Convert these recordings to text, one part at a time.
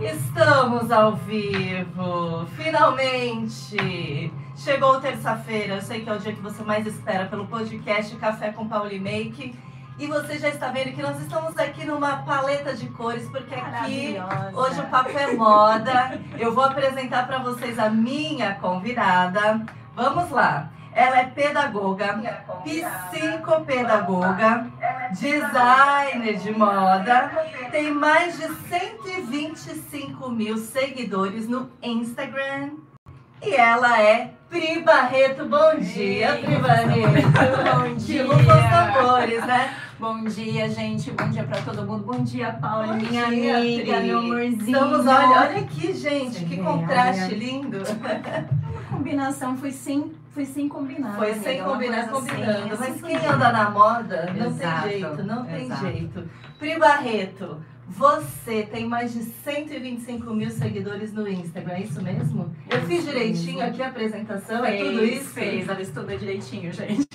Estamos ao vivo, finalmente! Chegou terça-feira, eu sei que é o dia que você mais espera pelo podcast Café com Pauli Make. E você já está vendo que nós estamos aqui numa paleta de cores, porque aqui hoje o papo é moda. Eu vou apresentar para vocês a minha convidada. Vamos lá! Ela é pedagoga, psicopedagoga, designer de moda, tem mais de 125 mil seguidores no Instagram. E ela é Pri Barreto. Bom dia, Pri Barreto. Bom dia. Que os tambores, né? Bom dia, gente. Bom dia pra todo mundo. Bom dia, Paula, Bom minha dia, amiga, Pri. meu amorzinho. Estamos, olha, olha aqui, gente, Você que contraste olha. lindo. A combinação foi sem, foi sem combinar. Foi amiga, sem combinar, combinando. assim, Mas quem anda na moda não Exato, tem jeito, não tem exato. jeito. Pri Barreto, você tem mais de 125 mil seguidores no Instagram, é isso mesmo? Eu fiz direitinho mesmo. aqui a apresentação, é tudo Fez, isso? Fez, ela estuda direitinho, gente.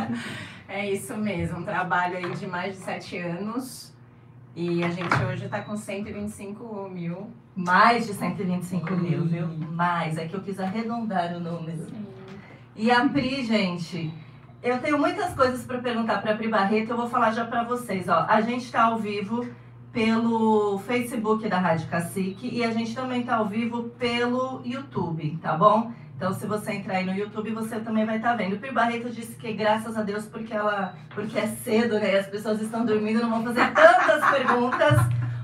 é isso mesmo, um trabalho aí de mais de sete anos. E a gente hoje tá com 125 mil. Mais de 125 mil, viu? Mais, é que eu quis arredondar o número. E a Pri, gente, eu tenho muitas coisas para perguntar para a Pri Barreto, eu vou falar já para vocês. Ó. A gente está ao vivo pelo Facebook da Rádio Cacique e a gente também está ao vivo pelo YouTube, tá bom? Então, se você entrar aí no YouTube, você também vai estar vendo. O Pri Barreto disse que graças a Deus, porque ela, porque é cedo, né? e As pessoas estão dormindo, não vão fazer tantas perguntas.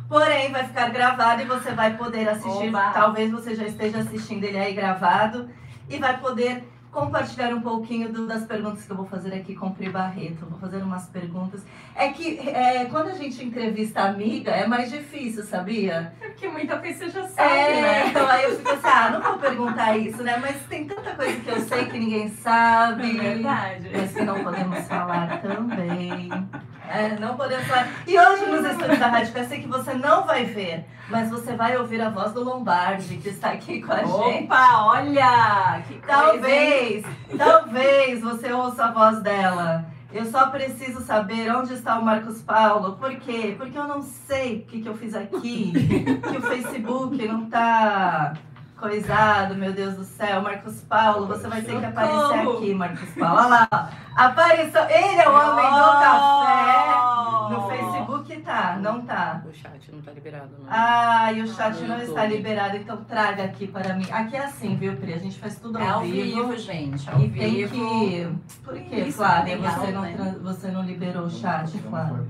Porém, vai ficar gravado e você vai poder assistir. Oba! Talvez você já esteja assistindo ele aí gravado e vai poder compartilhar um pouquinho do- das perguntas que eu vou fazer aqui com o Pri Barreto. Eu Vou fazer umas perguntas. É que é, quando a gente entrevista amiga, é mais difícil, sabia? É porque muita coisa você já sabe, É, né? então aí eu fico assim, ah, não vou perguntar isso, né? Mas tem tanta coisa que eu sei que ninguém sabe. É verdade. Mas que não podemos falar também. É, não podemos falar. E hoje nos estúdios da Rádio Cacete que você não vai ver, mas você vai ouvir a voz do Lombardi, que está aqui com a gente. Opa, olha! Que coisa, hein? Talvez, talvez você ouça a voz dela. Eu só preciso saber onde está o Marcos Paulo. Por quê? Porque eu não sei o que, que eu fiz aqui. que o Facebook não tá coisado, meu Deus do céu. Marcos Paulo, você vai ter que aparecer aqui, Marcos Paulo. Olha lá. ó. Apareceu. Ele é o homem do café. No! Facebook tá, não tá. O chat não tá liberado, não. Ah, e o chat No não YouTube. está liberado, então traga aqui para mim. Aqui é assim, viu, Pri? A gente faz tudo É ao ao vivo, gente, ao E tem vivo. que. Por que, Flávia? é Você não, né? você não liberou o chat, Flávia?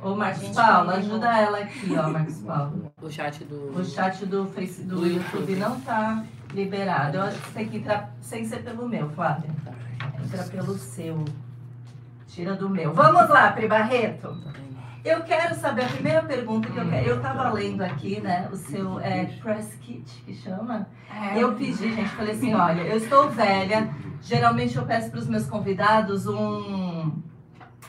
Ô, Marcos Paulo, ajuda ela aqui, ó, Marcos Paulo. O chat do. O chat do, face, do, Do YouTube YouTube. não tá liberado. Eu acho que você tem que entrar sem ser pelo meu, Flávia. Entra pelo seu. Tira do meu. Vamos lá, Pri Barreto. Eu quero saber, a primeira pergunta que eu quero. Eu tava lendo aqui, né, o seu é, press kit, que chama? É. Eu pedi, gente, falei assim, olha, eu estou velha, geralmente eu peço para os meus convidados um,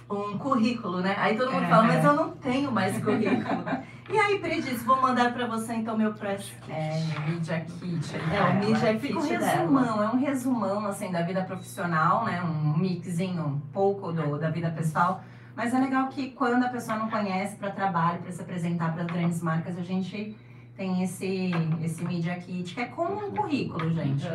um currículo, né? Aí todo mundo fala, mas eu não tenho mais currículo. E aí, Pri disse, vou mandar para você então meu press kit. É, Media Kit. É, o Media Fica um Kit dela. resumão, é um resumão, assim, da vida profissional, né? Um mixinho um pouco do, da vida pessoal. Mas é legal que quando a pessoa não conhece para trabalho, para se apresentar para grandes marcas, a gente tem esse, esse Media Kit, que é como um currículo, gente.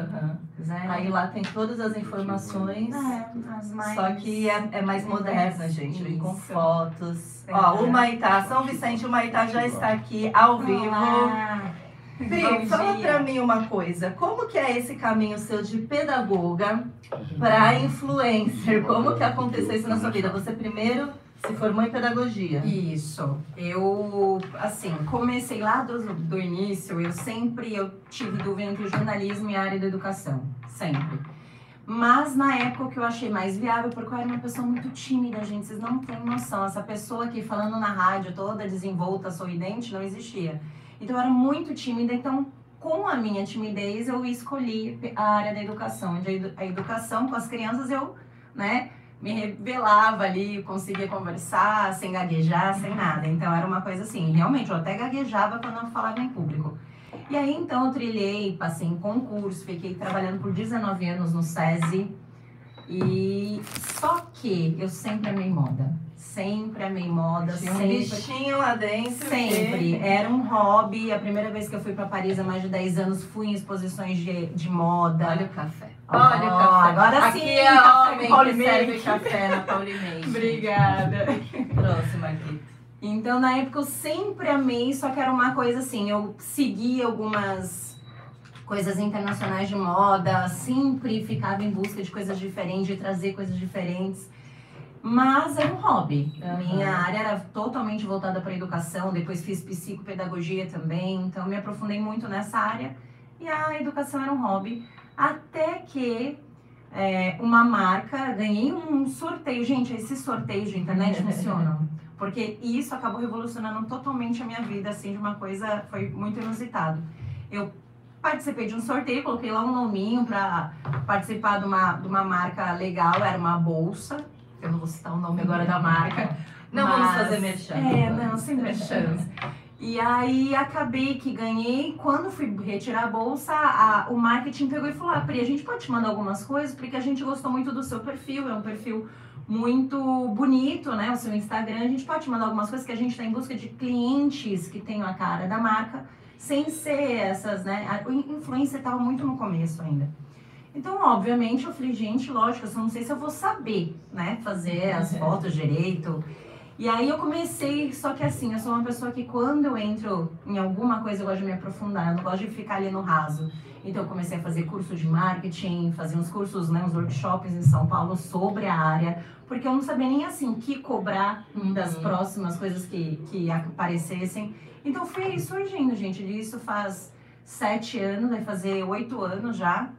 Quiser- Aí lá tem todas as informações. É, as mais... Só que é, é mais moderna, gente, e com fotos. Ó, o Maitá, São Vicente, o Maitá já está aqui ao vivo. Olá. Pri, fala dia. pra mim uma coisa. Como que é esse caminho seu de pedagoga para influencer? Como que aconteceu isso na sua vida? Você primeiro se formou em pedagogia. Isso. Eu, assim, comecei lá do, do início, eu sempre eu tive dúvida entre jornalismo e a área da educação. Sempre. Mas na época que eu achei mais viável, porque eu era uma pessoa muito tímida, gente. Vocês não têm noção. Essa pessoa aqui falando na rádio, toda desenvolta, sorridente, não existia. Então eu era muito tímida, então com a minha timidez eu escolhi a área da educação. Onde a educação com as crianças eu, né, me revelava ali, conseguia conversar sem gaguejar, sem nada. Então era uma coisa assim, realmente eu até gaguejava quando eu falava em público. E aí então eu trilhei, passei em concurso, fiquei trabalhando por 19 anos no SESI. E só que eu sempre amei moda. Sempre amei moda, Tinha um sempre. bichinho lá dentro. Sempre. que- Era um hobby. A primeira vez que eu fui para Paris há mais de 10 anos, fui em exposições de, de moda. Olha o café. Olha o café. agora Aqui sim, é homem Pauli que serve café na Paulimate. Obrigada. Próxima aqui. Então, na época, eu sempre amei, só que era uma coisa assim, eu seguia algumas coisas internacionais de moda, sempre ficava em busca de coisas diferentes, de trazer coisas diferentes. Mas era um hobby. Aham. Minha área era totalmente voltada para educação, depois fiz psicopedagogia também, então me aprofundei muito nessa área. E a educação era um hobby, até que é, uma marca, ganhei um sorteio. Gente, esses sorteios de internet funcionam. Porque isso acabou revolucionando totalmente a minha vida, assim, de uma coisa, foi muito inusitado. Eu participei de um sorteio, coloquei lá um nominho para participar de uma, de uma marca legal, era uma bolsa. Eu não vou citar o nome agora da marca. Não vamos mas- fazer merchan. É, não, sem merchan. E aí acabei que ganhei. Quando fui retirar a bolsa, a- o marketing pegou e falou: ah, Pri, a gente pode te mandar algumas coisas, porque a gente gostou muito do seu perfil, é um perfil muito bonito, né? O seu Instagram. A gente pode te mandar algumas coisas que a gente está em busca de clientes que tenham a cara da marca, sem ser essas, né? A influência estava muito no começo ainda. Então, obviamente, eu falei, gente, lógico, eu só não sei se eu vou saber, né? Fazer as fotos direito. E aí eu comecei, só que assim, eu sou uma pessoa que quando eu entro em alguma coisa eu gosto de me aprofundar, eu não gosto de ficar ali no raso. Então eu comecei a fazer curso de marketing, fazer uns cursos, né, uns workshops em São Paulo sobre a área, porque eu não sabia nem assim o que cobrar das Uhum. próximas coisas que, que aparecessem. Então foi surgindo, gente, disso faz sete anos, vai fazer oito anos já.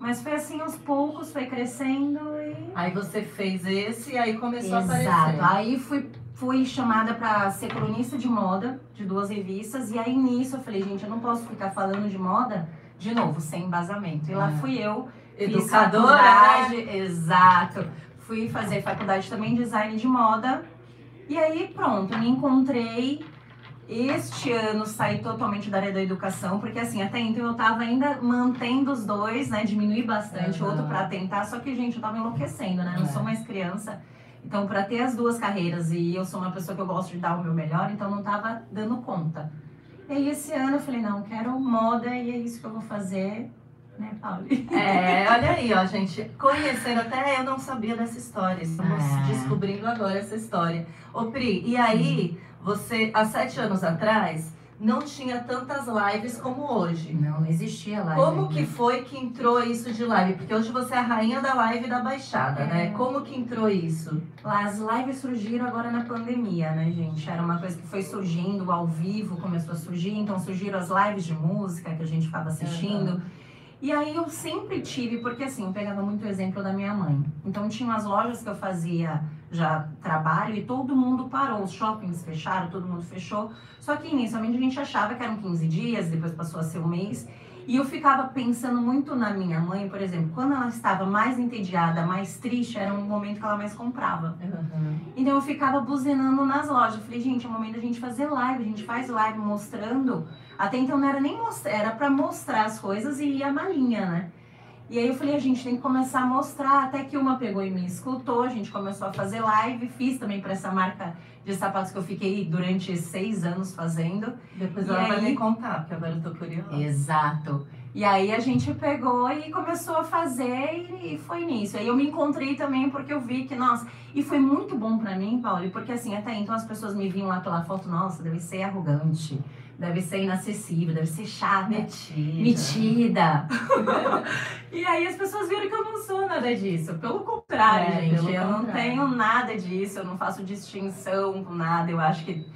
Mas foi assim aos poucos, foi crescendo e Aí você fez esse e aí começou a Exato. aparecer. Aí fui, fui chamada para ser cronista de moda de duas revistas. E aí nisso eu falei, gente, eu não posso ficar falando de moda de novo, sem embasamento. E lá Ah. fui eu, Educadora. faculdade, exato. Fui fazer faculdade também de design de moda. E aí pronto, me encontrei. Este ano saí totalmente da área da educação, porque assim, até então eu tava ainda mantendo os dois, né? Diminuir bastante o Aham. outro pra tentar, só que, gente, eu tava enlouquecendo, né? Não É. sou mais criança. Então, para ter as duas carreiras e eu sou uma pessoa que eu gosto de dar o meu melhor, então não tava dando conta. E aí esse ano eu falei, não, quero moda e é isso que eu vou fazer, né, Pauli? É, olha aí, ó, gente. Conhecendo até eu não sabia dessa história. Estamos É. descobrindo agora essa história. Ô, Pri, e aí, você, há sete anos atrás, não tinha tantas lives como hoje. Não, não existia lá. Como que foi que entrou isso de live? Porque hoje você é a rainha da live da Baixada, É. né? Como que entrou isso? As lives surgiram agora na pandemia, né, gente? Era uma coisa que foi surgindo ao vivo, começou a surgir, então surgiram as lives de música que a gente ficava assistindo. E aí eu sempre tive, porque assim, eu pegava muito o exemplo da minha mãe. Então tinha umas lojas que eu fazia já trabalho e todo mundo parou, os shoppings fecharam, todo mundo fechou. Só que inicialmente a gente achava que eram 15 dias, depois passou a ser um mês. E eu ficava pensando muito na minha mãe, por exemplo, quando ela estava mais entediada, mais triste, era um momento que ela mais comprava. Então eu ficava buzinando nas lojas. Eu falei, gente, é o momento da gente fazer live. A gente faz live mostrando. Até então não era nem mostrar, era pra mostrar as coisas e ir a malinha, né? E aí eu falei, a gente tem que começar a mostrar. Até que uma pegou e me escutou, a gente começou a fazer live. Fiz também pra essa marca de sapatos que eu fiquei durante seis anos fazendo. Depois E ela vai aí? me contar, porque agora eu tô curiosa. Exato. E aí a gente pegou e começou a fazer e, foi nisso. Aí eu me encontrei também porque eu vi que, nossa, e foi muito bom pra mim, Paulo, porque assim, até então as pessoas me viam lá pela foto, nossa, deve ser arrogante, deve ser inacessível, deve ser chata, Metida. metida. e aí as pessoas viram que eu não sou nada disso. Pelo contrário, É, gente, pelo eu não contrário. tenho nada disso, eu não faço distinção com nada, eu acho que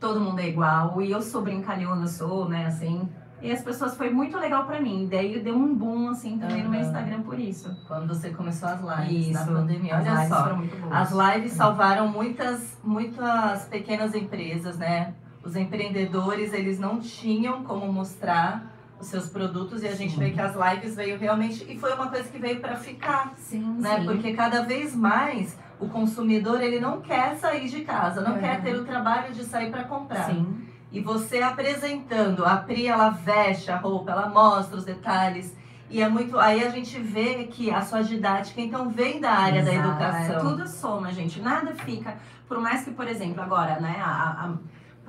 todo mundo é igual. E eu sou brincalhona, eu sou, né, assim. E as pessoas foi muito legal pra mim. Daí deu um boom, assim, também no meu. Instagram por isso. Quando você começou as lives na Isso. pandemia. As Olha só. foram muito boas. As lives salvaram muitas, muitas pequenas empresas, né? Os empreendedores, eles não tinham como mostrar os seus produtos e a gente Sim. vê que as lives veio realmente e foi uma coisa que veio para ficar, Sim, né? sim. Porque cada vez mais o consumidor, ele não quer sair de casa, não É. quer ter o trabalho de sair para comprar. Sim. E você apresentando, a Pri, ela veste a roupa, ela mostra os detalhes. E é muito. Aí a gente vê que a sua didática, então, vem da área da Exato. educação. É, tudo soma, gente. Nada fica. Por mais que, por exemplo, agora, né, há, há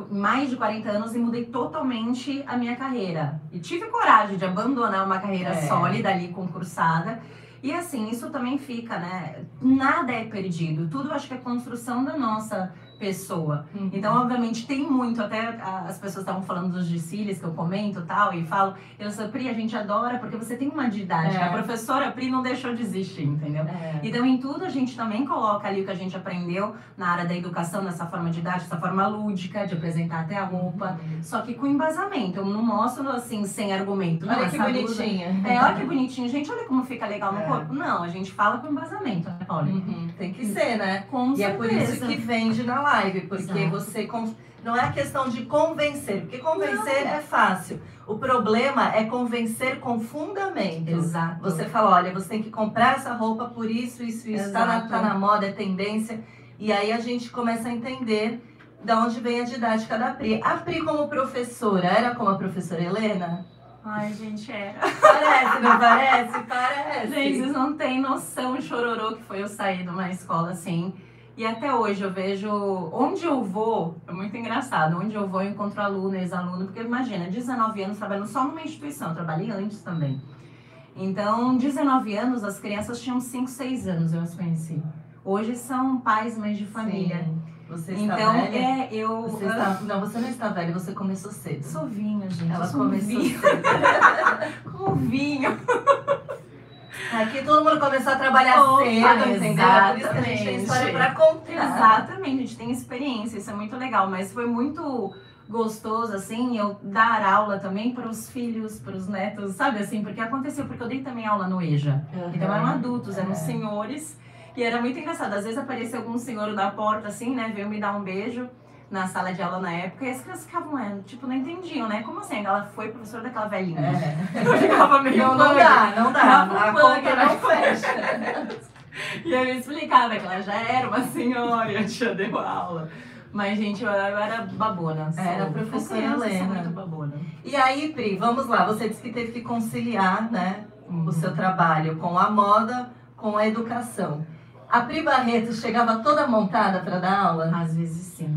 mais de 40 anos e mudei totalmente a minha carreira. E tive coragem de abandonar uma carreira É. sólida ali, concursada. E assim, isso também fica, né? Nada é perdido. Tudo acho que é construção da nossa pessoa. Uhum. Então, obviamente, tem muito, até as pessoas estavam falando dos desfiles que eu comento e tal, e falo, eu sou Pri, a gente adora, porque você tem uma didática. É. A professora Pri não deixou de existir, entendeu? É. Então, em tudo, a gente também coloca ali o que a gente aprendeu na área da educação, dessa forma didática, essa forma lúdica, de apresentar até a roupa. Só que com embasamento. Eu não mostro, assim, sem argumento. Não, Olha que essa blusa- bonitinha. É, olha que bonitinho. Gente, olha como fica legal no É. corpo. Não, a gente fala com embasamento, né? Uhum, Tem que ser, né? Com E é por isso certeza. que vende na live, porque Exato. você não é a questão de convencer, porque convencer é fácil. O problema é convencer com fundamento. Exato. Você fala, olha, você tem que comprar essa roupa por isso, isso, isso, tá na, tá na moda, é tendência. E aí a gente começa a entender da onde vem a didática da Pri. A Pri como professora, era como a professora Helena? Ai, gente, era. Parece, não parece? Parece. Gente, vocês não têm noção o chororô que foi eu sair de uma escola assim. E até hoje eu vejo onde eu vou, é muito engraçado, onde eu vou eu encontro aluno, ex-aluno, porque imagina, 19 anos trabalhando só numa instituição, eu trabalhei antes também. Então, 19 anos, as crianças tinham 5, 6 anos, eu as conheci. Hoje são pais, mães de família. Sim. Você está Então, velha? é, eu. Você está... Não, você não está velha, você começou cedo. sou vinho, gente. Ela começou vinho. cedo. Com vinho. Aqui todo mundo começou a trabalhar cedo, entendeu? É Por isso que a gente tem história pra contar. Exatamente, a gente tem experiência, isso é muito legal, mas foi muito gostoso, assim, eu dar aula também para os filhos, para os netos, sabe assim, porque aconteceu, porque eu dei também aula no EJA, então eram adultos, eram É. senhores, e era muito engraçado, às vezes aparecia algum senhor na porta, assim, né, veio me dar um beijo na sala de aula na época, e as crianças ficavam, é, tipo, não entendiam, né, como assim, ela foi professora daquela velhinha, É. eu ficava meio Não, não dá, não dá. Um A conta não fecha. E eu explicava que ela já era uma senhora e a tia deu aula. Mas, gente, eu, eu era babona. sou. Era professora criança, Helena. muito babona. E aí, Pri, vamos lá. Você disse que teve que conciliar, né, Uhum. o seu trabalho com a moda, com a educação. A Pri Barreto chegava toda montada para dar aula? Às vezes sim.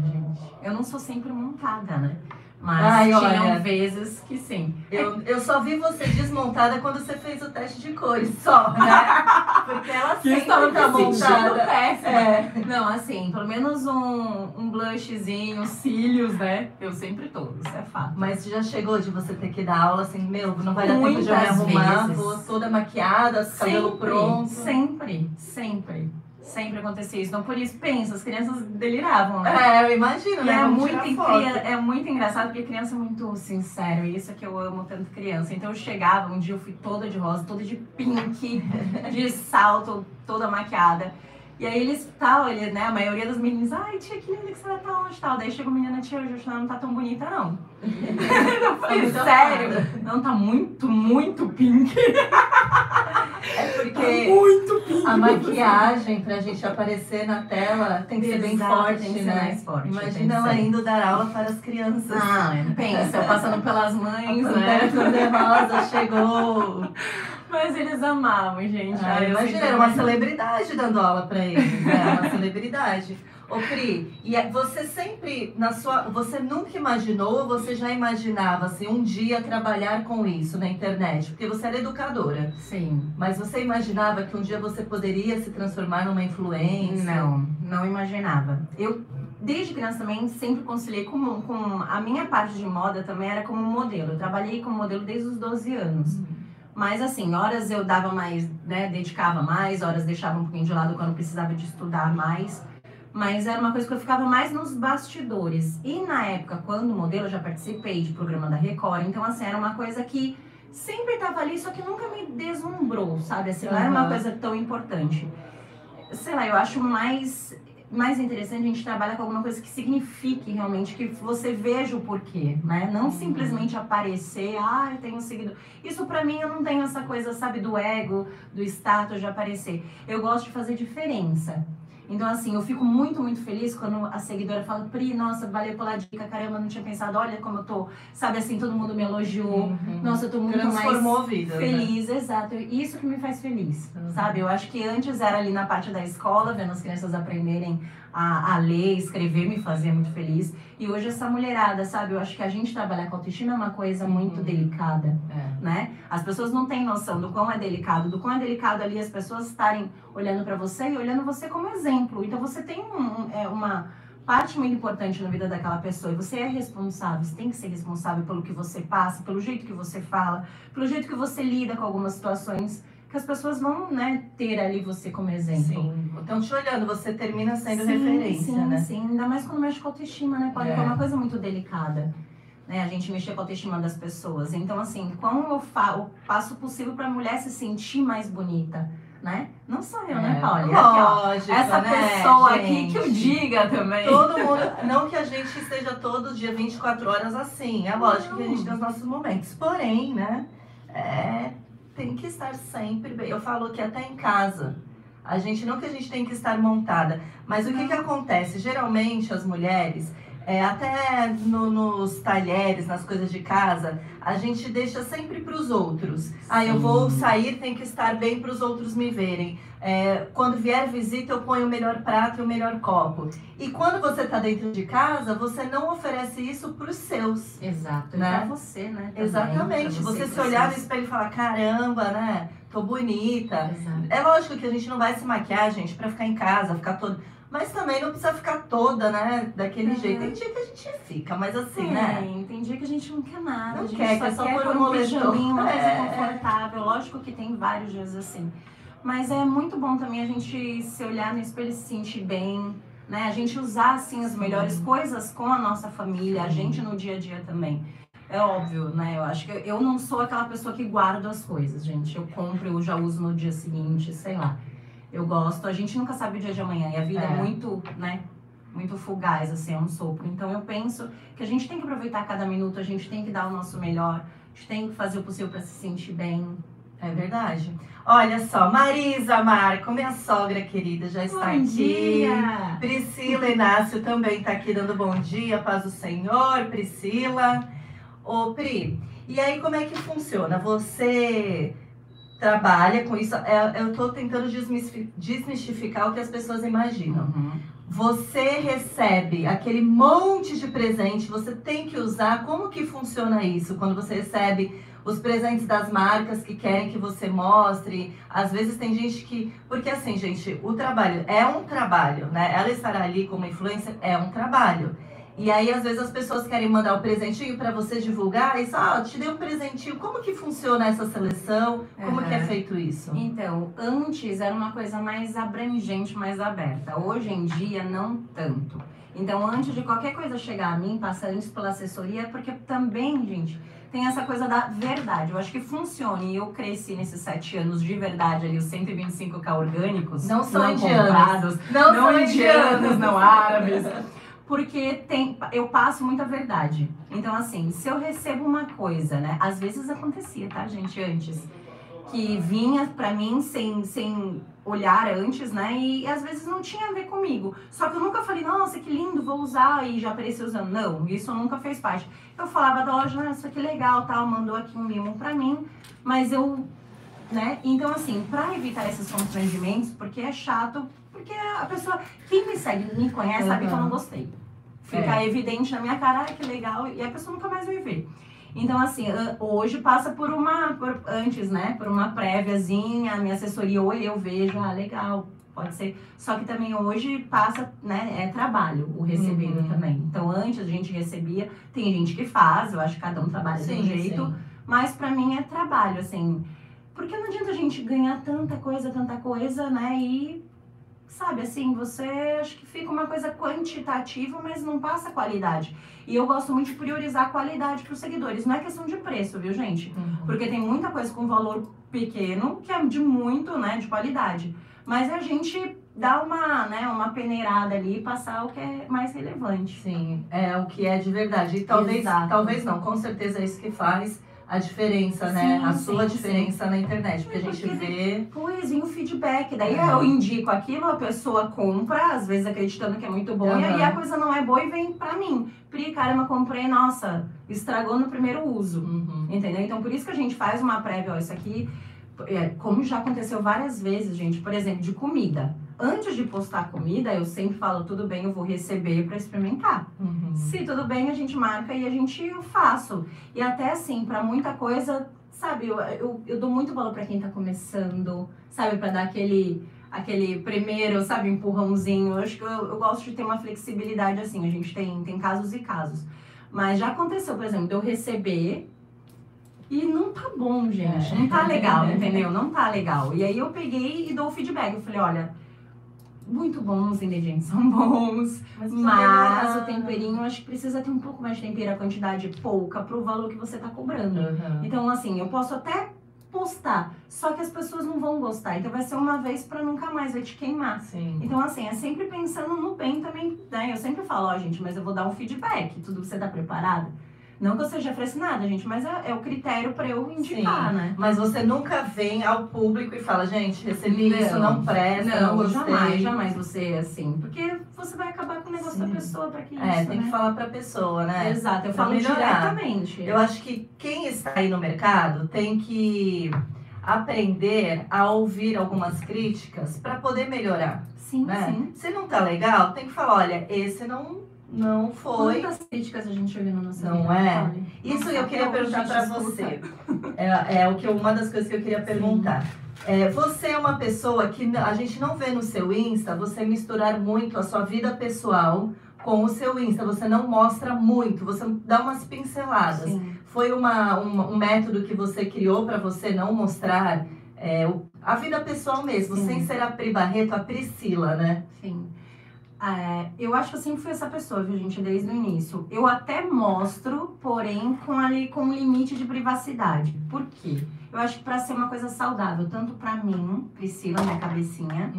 Eu não sou sempre montada, né? Mas Ai, tinham olha. vezes que sim. Eu, eu só vi você desmontada quando você fez o teste de cores, só, né? Porque ela Que sempre tá montada. péssima. É. Não, assim, pelo menos um, um blushzinho, cílios, né? Eu sempre tô, isso é fato. Mas já chegou de você ter que dar aula assim, meu, não vai dar tempo de eu me arrumar, vezes. vou toda maquiada, cabelo Sempre, pronto. Sempre, sempre. Sempre acontecia isso. Então, por isso, pensa, as crianças deliravam, né? É, eu imagino, né? é muito, é muito engraçado porque criança é muito sincero. E isso é que eu amo tanto criança. Então eu chegava, um dia eu fui toda de rosa, toda de pink, de salto, toda maquiada. E aí eles tal, ele, né? A maioria das meninas, ai, tia, que linda que você tá onde tal. Daí chegou a menina, tia, hoje ela não tá tão bonita, não. eu falei, muito sério? Não, tá muito, muito pink. É Tá porque muito pink. a maquiagem pra gente aparecer na tela tem que ser bem Exato, forte, tem que ser né? mais forte, Imagina ela ser. indo dar aula para as crianças. Ah, pensa, eu passando pelas A mães, Pantera né? Cor-de-Rosa chegou. Mas eles amavam, gente. Ah, imagina, era uma celebridade dando aula pra eles, né? Uma celebridade. Ô Pri, e é- você sempre, na sua. Você nunca imaginou, ou você já imaginava, assim, um dia trabalhar com isso na internet? Porque você era educadora. Sim. Mas você imaginava que um dia você poderia se transformar numa influência? Não, não imaginava. Eu, desde criança também, sempre conciliei com, com... A minha parte de moda também era como modelo. Eu trabalhei como modelo desde os 12 anos. Mas assim, horas eu dava mais, né, dedicava mais, horas deixava um pouquinho de lado quando precisava de estudar mais. Mas era uma coisa que eu ficava mais nos bastidores. E na época, quando modelo, eu já participei de programa da Record. Então, assim, era uma coisa que sempre estava ali, só que nunca me deslumbrou, sabe? Assim, não era uma coisa tão importante. Sei lá, eu acho mais, mais interessante a gente trabalhar com alguma coisa que signifique realmente, que você veja o porquê, né? Não simplesmente aparecer, ah, eu tenho seguidor. Isso pra mim, eu não tenho essa coisa, sabe, do ego, do status de aparecer. Eu gosto de fazer diferença. Então, assim, eu fico muito, muito feliz quando a seguidora fala, Pri, nossa, valeu pela dica, caramba, não tinha pensado, olha como eu tô, sabe assim, todo mundo me elogiou, Uhum. nossa, eu tô muito Transformou mais a vida. né? feliz, exato. Isso que me faz feliz, Uhum. sabe? Eu acho que antes era ali na parte da escola, vendo as crianças aprenderem a, a ler, escrever me fazia muito feliz. E hoje essa mulherada, sabe? Eu acho que a gente trabalhar com autoestima é uma coisa muito Uhum. delicada, É. né? As pessoas não têm noção do quão é delicado, do quão é delicado ali as pessoas estarem olhando para você e olhando você como exemplo. Então você tem um- é, uma parte muito importante na vida daquela pessoa e você é responsável, você tem que ser responsável pelo que você passa, pelo jeito que você fala, pelo jeito que você lida com algumas situações que as pessoas vão, né, ter ali você como exemplo. Sim. Estão te olhando, você termina sendo Sim, referência, sim, né? Sim, ainda mais quando mexe com autoestima, né, Paulo? É. Que é uma coisa muito delicada. Né, a gente mexer com a autoestima das pessoas. Então, assim, como eu, fa eu faço o possível para a mulher se sentir mais bonita, né? Não sou eu, né, É, Paula? Aqui, ó. Lógico, Essa né, pessoa aqui gente? que o diga também. Todo mundo, não que a gente esteja todo dia 24 horas assim, é lógico que a gente Não. tem os nossos momentos, porém, né, é, tem que estar sempre bem. Eu falo que até em casa, a gente, não que a gente tem que estar montada, mas o que que acontece? Geralmente as mulheres, é, até no- nos talheres, nas coisas de casa, a gente deixa sempre para os outros. Ah, eu vou Sim. sair, tem que estar bem para os outros me verem. É, quando vier visita, eu ponho o melhor prato e o melhor copo. E quando você está dentro de casa, você não oferece isso para os seus. Exato, Né? né? pra você, né? também, Exatamente. Você e se olhar no espelho e falar: caramba, né? Tô bonita. Exato. É lógico que a gente não vai se maquiar, gente, para ficar em casa, ficar toda. Mas também não precisa ficar toda, né? Daquele É. jeito. Tem dia que a gente fica, mas assim, Sim, né? Tem dia que a gente não quer nada. Não a gente quer, quer só pôr pôr um moletom. pijaminho, uma coisa É. confortável. Lógico que tem vários dias assim. Mas é muito bom também a gente se olhar no espelho e se sentir bem, né? A gente usar, assim, as Sim. melhores coisas com a nossa família, a gente no dia a dia também. É óbvio, né? Eu acho que eu- eu não sou aquela pessoa que guarda as coisas, gente. Eu compro, eu já uso no dia seguinte, sei lá. Eu gosto. A gente nunca sabe o dia de amanhã. E a vida é, É. muito, né? Muito fugaz, assim, é um sopro. Então eu penso que a gente tem que aproveitar cada minuto, a gente tem que dar o nosso melhor, a gente tem que fazer o possível para se sentir bem. É verdade. Olha só, Marisa Marco, minha sogra querida, já está Bom aqui. dia! Priscila Inácio também está aqui dando bom dia, paz do Senhor, Priscila. Ô, Pri, e aí como é que funciona? Você trabalha com isso? É, Eu estou tentando desmistifi- desmistificar o que as pessoas imaginam. Uhum. Você recebe aquele monte de presente, você tem que usar. Como que funciona isso? Quando você recebe os presentes das marcas que querem que você mostre. Às vezes tem gente que. Porque assim, gente, o trabalho é um trabalho, né? Ela estar ali como influencer é um trabalho. E aí, às vezes, as pessoas querem mandar o presentinho para você divulgar e só, ah, te dei um presentinho. Como que funciona essa seleção? Como que é feito isso? Então, antes era uma coisa mais abrangente, mais aberta. Hoje em dia, não tanto. Então, antes de qualquer coisa chegar a mim, passa antes pela assessoria, porque também, gente, tem essa coisa da verdade. Eu acho que funciona. E eu cresci nesses sete anos de verdade ali, os 125k orgânicos. Não são indianos. comprados, Não, não são indianos, não árabes. Porque tem, eu passo muita verdade. Então, assim, se eu recebo uma coisa, né? Às vezes acontecia, tá, gente, antes. Que vinha pra mim sem, sem olhar antes, né? E às vezes não tinha a ver comigo. Só que eu nunca falei, nossa, que lindo, vou usar e já apareci usando. Não, isso nunca fez parte. Eu falava da loja, nossa, que legal, tal, mandou aqui um mimo pra mim. Mas eu, né? Então, assim, pra evitar esses constrangimentos, porque é chato, porque a pessoa, quem me segue, me conhece, sabe que eu não Uhum. gostei. Fica evidente na minha cara, ah, que legal, e a pessoa nunca mais vai ver. Então, assim, hoje passa por uma, por- antes, né, por uma préviazinha, a minha assessoria, oi, eu vejo, ah, legal, pode ser. Só que também hoje passa, né, é trabalho o receber Uhum. também. Então, antes a gente recebia, tem gente que faz, eu acho que cada um trabalha de um jeito, sim. mas pra mim é trabalho, assim. Porque não adianta a gente ganhar tanta coisa, tanta coisa, né? E, sabe, assim, você acho que fica uma coisa quantitativa, mas não passa qualidade. E eu gosto muito de priorizar a qualidade para os seguidores. Não é questão de preço, viu, gente? Uhum. Porque tem muita coisa com valor pequeno que é de muito, né, de qualidade. Mas a gente dá uma, né, uma peneirada ali e passar o que é mais relevante. Sim, é o que é de verdade. E talvez, Exato. talvez não, com certeza é isso que faz a diferença, né? Sim, a sua sim, diferença na internet. Porque a gente porque vê. Pois, vem o feedback. Daí eu indico aquilo, a pessoa compra, às vezes acreditando que é muito bom, e aí a coisa não é boa e vem pra mim. Pri, caramba, comprei, nossa, estragou no primeiro uso. Uhum. Entendeu? Então, por isso que a gente faz uma prévia, ó, isso aqui, é, como já aconteceu várias vezes, gente, por exemplo, de comida. Antes de postar comida, eu sempre falo, tudo bem, eu vou receber para experimentar. Uhum. Se tudo bem, a gente marca e a gente eu faço. E até assim, para muita coisa, sabe, eu, eu, eu dou muito valor para quem tá começando, sabe, para dar aquele aquele primeiro, sabe, empurrãozinho. Eu acho que eu, eu gosto de ter uma flexibilidade assim. A gente tem, tem casos e casos. Mas já aconteceu, por exemplo, de eu receber e não tá bom, gente. Não tá legal, entendeu? Não tá legal. E aí eu peguei e dou o feedback. Eu falei, olha, muito bom, os ingredientes são bons, Mas, mas o temperinho acho que precisa ter um pouco mais de tempero, a quantidade pouca pro valor que você tá cobrando. Uhum. Então, assim, eu posso até postar, só que as pessoas não vão gostar. Então vai ser uma vez pra nunca mais, vai te queimar. Sim. Então, assim, é sempre pensando no bem também, né? Eu sempre falo, ó, gente, mas eu vou dar um feedback, tudo você tá preparado? Não que eu seja nada, gente, mas é, é o critério pra eu indicar, né? Mas você nunca vem ao público e fala, gente, recebi Não. isso, não presta, não, Não, gostei. jamais, jamais você assim, porque você vai acabar com o negócio Sim. da pessoa pra que isso, É, tem né? que falar pra pessoa, né? Exato, eu Pra falo melhorar. diretamente. Eu acho que quem está aí no mercado tem que aprender a ouvir algumas críticas para poder melhorar, Sim, né? sim. Se não tá legal, tem que falar, olha, esse não não foi. Quantas críticas a gente ouviu na nossa Não vida, é? Paulo? Isso Nossa, eu queria hoje perguntar para você. É, é o que uma das coisas que eu queria perguntar. É, você é uma pessoa que a gente não vê no seu Insta você misturar muito a sua vida pessoal com o seu Insta. Você não mostra muito, você dá umas pinceladas. Sim. Foi uma, uma- um método que você criou para você não mostrar é, a vida pessoal mesmo, Sim. sem ser a Pri Barreto, a Priscila, né? Sim. É, eu acho que eu sempre fui essa pessoa, viu, gente, desde o início. Eu até mostro, porém, com ali com um limite de privacidade. Por quê? Eu acho que pra ser uma coisa saudável, tanto pra mim, Priscila, minha cabecinha,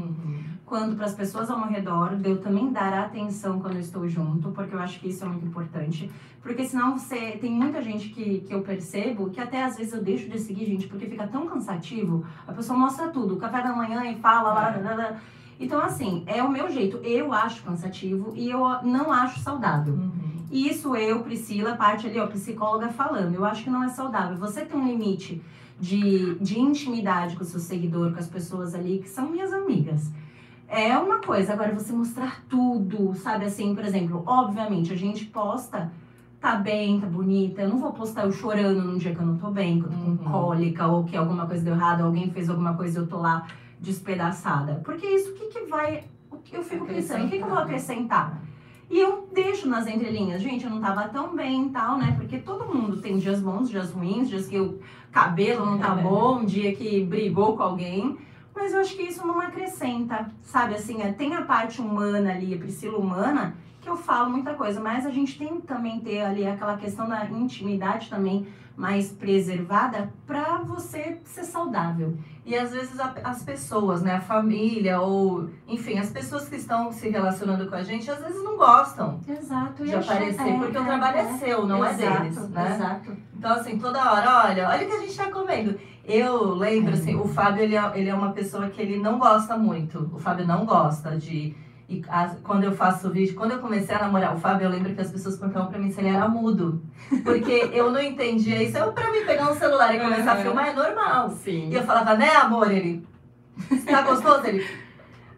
quanto para as pessoas ao meu redor, de eu também dar atenção quando eu estou junto, porque eu acho que isso é muito importante. Porque senão você. Tem muita gente que, que eu percebo que até às vezes eu deixo de seguir, gente, porque fica tão cansativo. A pessoa mostra tudo, o café da manhã e fala lá. É. lá, lá, lá. Então, assim, é o meu jeito. Eu acho cansativo e eu não acho saudável. Uhum. Isso eu, Priscila, parte ali, ó, psicóloga falando. Eu acho que não é saudável. Você tem um limite de, de intimidade com o seu seguidor, com as pessoas ali que são minhas amigas. É uma coisa, agora você mostrar tudo, sabe assim, por exemplo, obviamente a gente posta, tá bem, tá bonita, eu não vou postar eu chorando num dia que eu não tô bem, que eu tô Uhum. com cólica, ou que alguma coisa deu errado, alguém fez alguma coisa e eu tô lá despedaçada. Porque isso, o que que vai, o que eu fico pensando, o que que eu vou acrescentar? E eu deixo nas entrelinhas, gente, eu não tava tão bem e tal, né? Porque todo mundo tem dias bons, dias ruins, dias que o cabelo não tá bom, um dia que brigou com alguém. Mas eu acho que isso não acrescenta, sabe? Assim, é, tem a parte humana ali, a Priscila humana, que eu falo muita coisa, mas a gente tem que também ter ali aquela questão da intimidade também mais preservada pra você ser saudável. E às vezes a- as pessoas, né, a família ou, enfim, as pessoas que estão se relacionando com a gente, às vezes não gostam Exato. de aparecer, é, porque o é, trabalho é, é. seu, não exato, é deles, né? Exato. Então, assim, toda hora, olha, olha o que a gente tá comendo. Eu lembro, assim, o Fábio, ele é, ele é uma pessoa que ele não gosta muito. O Fábio não gosta de... E as- quando eu faço vídeo, quando eu comecei a namorar o Fábio, eu lembro que as pessoas perguntavam pra mim se ele era mudo. Porque eu não entendia isso. Eu, pra mim, pegar um celular e começar a Uhum. filmar é normal. Sim. E eu falava, né, amor? Ele, tá gostoso? Ele,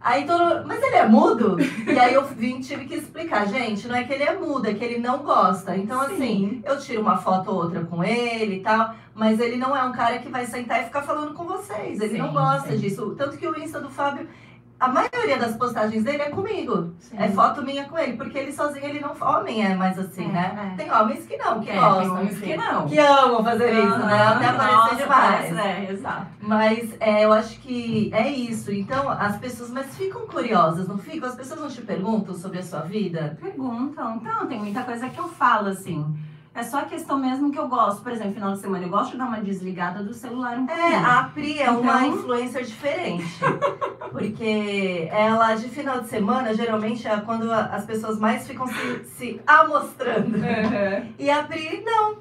aí todo, mas ele é mudo? E aí eu vim, tive que explicar, gente, não é que ele é mudo, é que ele não gosta. Então, assim, eu tiro uma foto ou outra com ele e tal, mas ele não é um cara que vai sentar e ficar falando com vocês. Ele não Sim, gosta sim. disso. Tanto que o Insta do Fábio, a maioria das postagens dele é comigo. Sim. É foto minha com ele, porque ele sozinho, ele não... Homem é mais assim, É, né? é. Tem homens que não, que É, gostam. tem homens que não. Que amam fazer isso, né? Até aparecer Nossa, demais. parece, É, exato. Mas é, eu acho que é isso. Então, as pessoas, mas ficam curiosas, não ficam? As pessoas não te perguntam sobre a sua vida? Perguntam. Então, tem muita coisa que eu falo, assim. É só a questão mesmo que eu gosto. Por exemplo, final de semana, eu gosto de dar uma desligada do celular um pouquinho. É, a Pri é uma Então- influencer diferente. Porque ela, de final de semana, geralmente é quando as pessoas mais ficam se, se amostrando. E a Pri, não.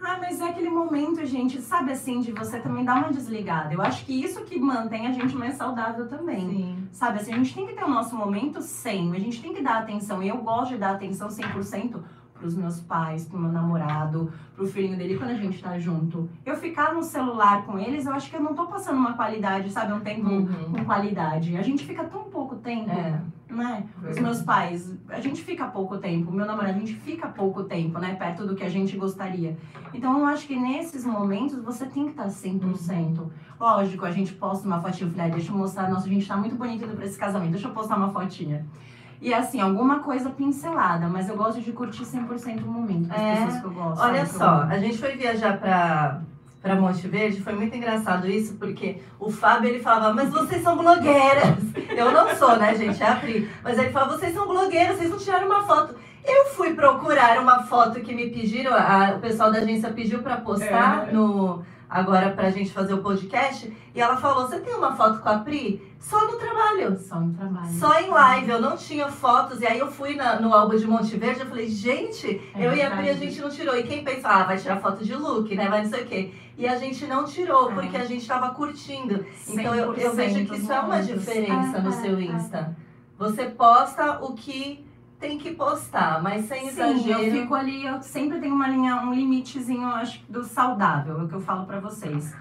Ah, mas é aquele momento, gente, sabe assim, de você também dar uma desligada. Eu acho que isso que mantém a gente mais saudável também. Sim. Sabe assim, a gente tem que ter o nosso momento sem, a gente tem que dar atenção. E eu gosto de dar atenção 100% pros meus pais, pro meu namorado, pro filhinho dele quando a gente tá junto. Eu ficar no celular com eles, eu acho que eu não tô passando uma qualidade, sabe? Um tempo Uhum. com qualidade. A gente fica tão pouco tempo, É. né? Os meus pais, a gente fica pouco tempo. Meu namorado, a gente fica pouco tempo, né? Perto do que a gente gostaria. Então, eu acho que nesses momentos você tem que estar 100%. Lógico, a gente posta uma fotinha, eu falei, "Ai, deixa eu mostrar, nossa, a gente tá muito bonito indo pra esse casamento, deixa eu postar uma fotinha. E assim, alguma coisa pincelada, mas eu gosto de curtir 100% o momento com as É. pessoas que eu gosto. Olha eu só, a gente foi viajar pra, pra Monte Verde, foi muito engraçado isso, porque o Fábio ele falava, mas vocês são blogueiras. Eu não sou, né, gente? É a Pri. Mas ele falava, vocês são blogueiras, vocês não tiraram uma foto. Eu fui procurar uma foto que me pediram, a- o pessoal da agência pediu pra postar É. no. Agora pra gente fazer o podcast. E ela falou: Você tem uma foto com a Pri? Só no trabalho. Só no trabalho. Só em live, eu não tinha fotos. E aí eu fui na- no álbum de Monte Verde, eu falei, gente, É eu e a Pri a verdade. gente não tirou. E quem pensa, ah, vai tirar foto de look, né? Vai não sei o quê. E a gente não tirou, É. porque a gente tava curtindo. Então eu, eu vejo que isso é uma 100% diferença É, no é, seu é. Insta. Você posta o que tem que postar, mas sem Sim, exagero. eu fico ali, eu sempre tenho uma linha, um limitezinho, acho, do saudável, é o que eu falo pra vocês.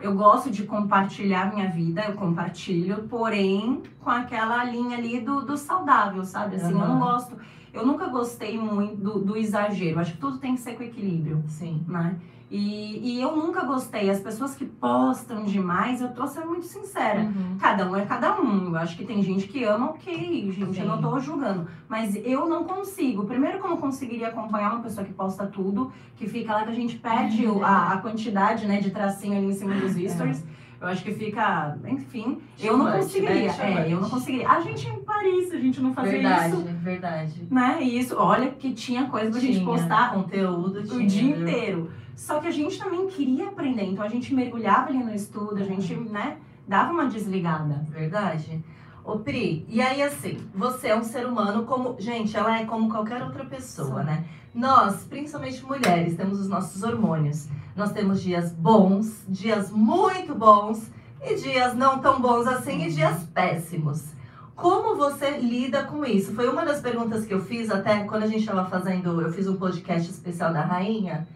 Eu gosto de compartilhar minha vida, eu compartilho, porém com aquela linha ali do, do saudável, sabe? Assim, eu não gosto, eu nunca gostei muito do, do exagero, acho que tudo tem que ser com equilíbrio, Sim. né? E, e eu nunca gostei, as pessoas que postam demais, eu tô sendo muito sincera. Uhum. Cada um é cada um. Eu acho que tem gente que ama, ok, gente, eu não Sim. tô julgando. Mas eu não consigo. Primeiro, como eu conseguiria acompanhar uma pessoa que posta tudo, que fica lá que a gente perde o- a, a quantidade, né, de tracinho ali em cima dos stories. Eu acho que fica, enfim, eu não conseguiria. né? É, eu não conseguiria. A gente em Paris, a gente não fazia Verdade, isso, verdade. né? E isso, olha que tinha coisa pra gente Tinha postar conteúdo, o dia inteiro. Só que a gente também queria aprender, então a gente mergulhava ali no estudo, a gente, né, dava uma desligada. Verdade. Ô Pri, e aí assim, você é um ser humano como. Gente, ela é como qualquer outra pessoa, Sim. né? Nós, principalmente mulheres, temos os nossos hormônios. Nós temos dias bons, dias muito bons e dias não tão bons assim e dias péssimos. Como você lida com isso? Foi uma das perguntas que eu fiz até quando a gente estava fazendo, eu fiz um podcast especial da rainha,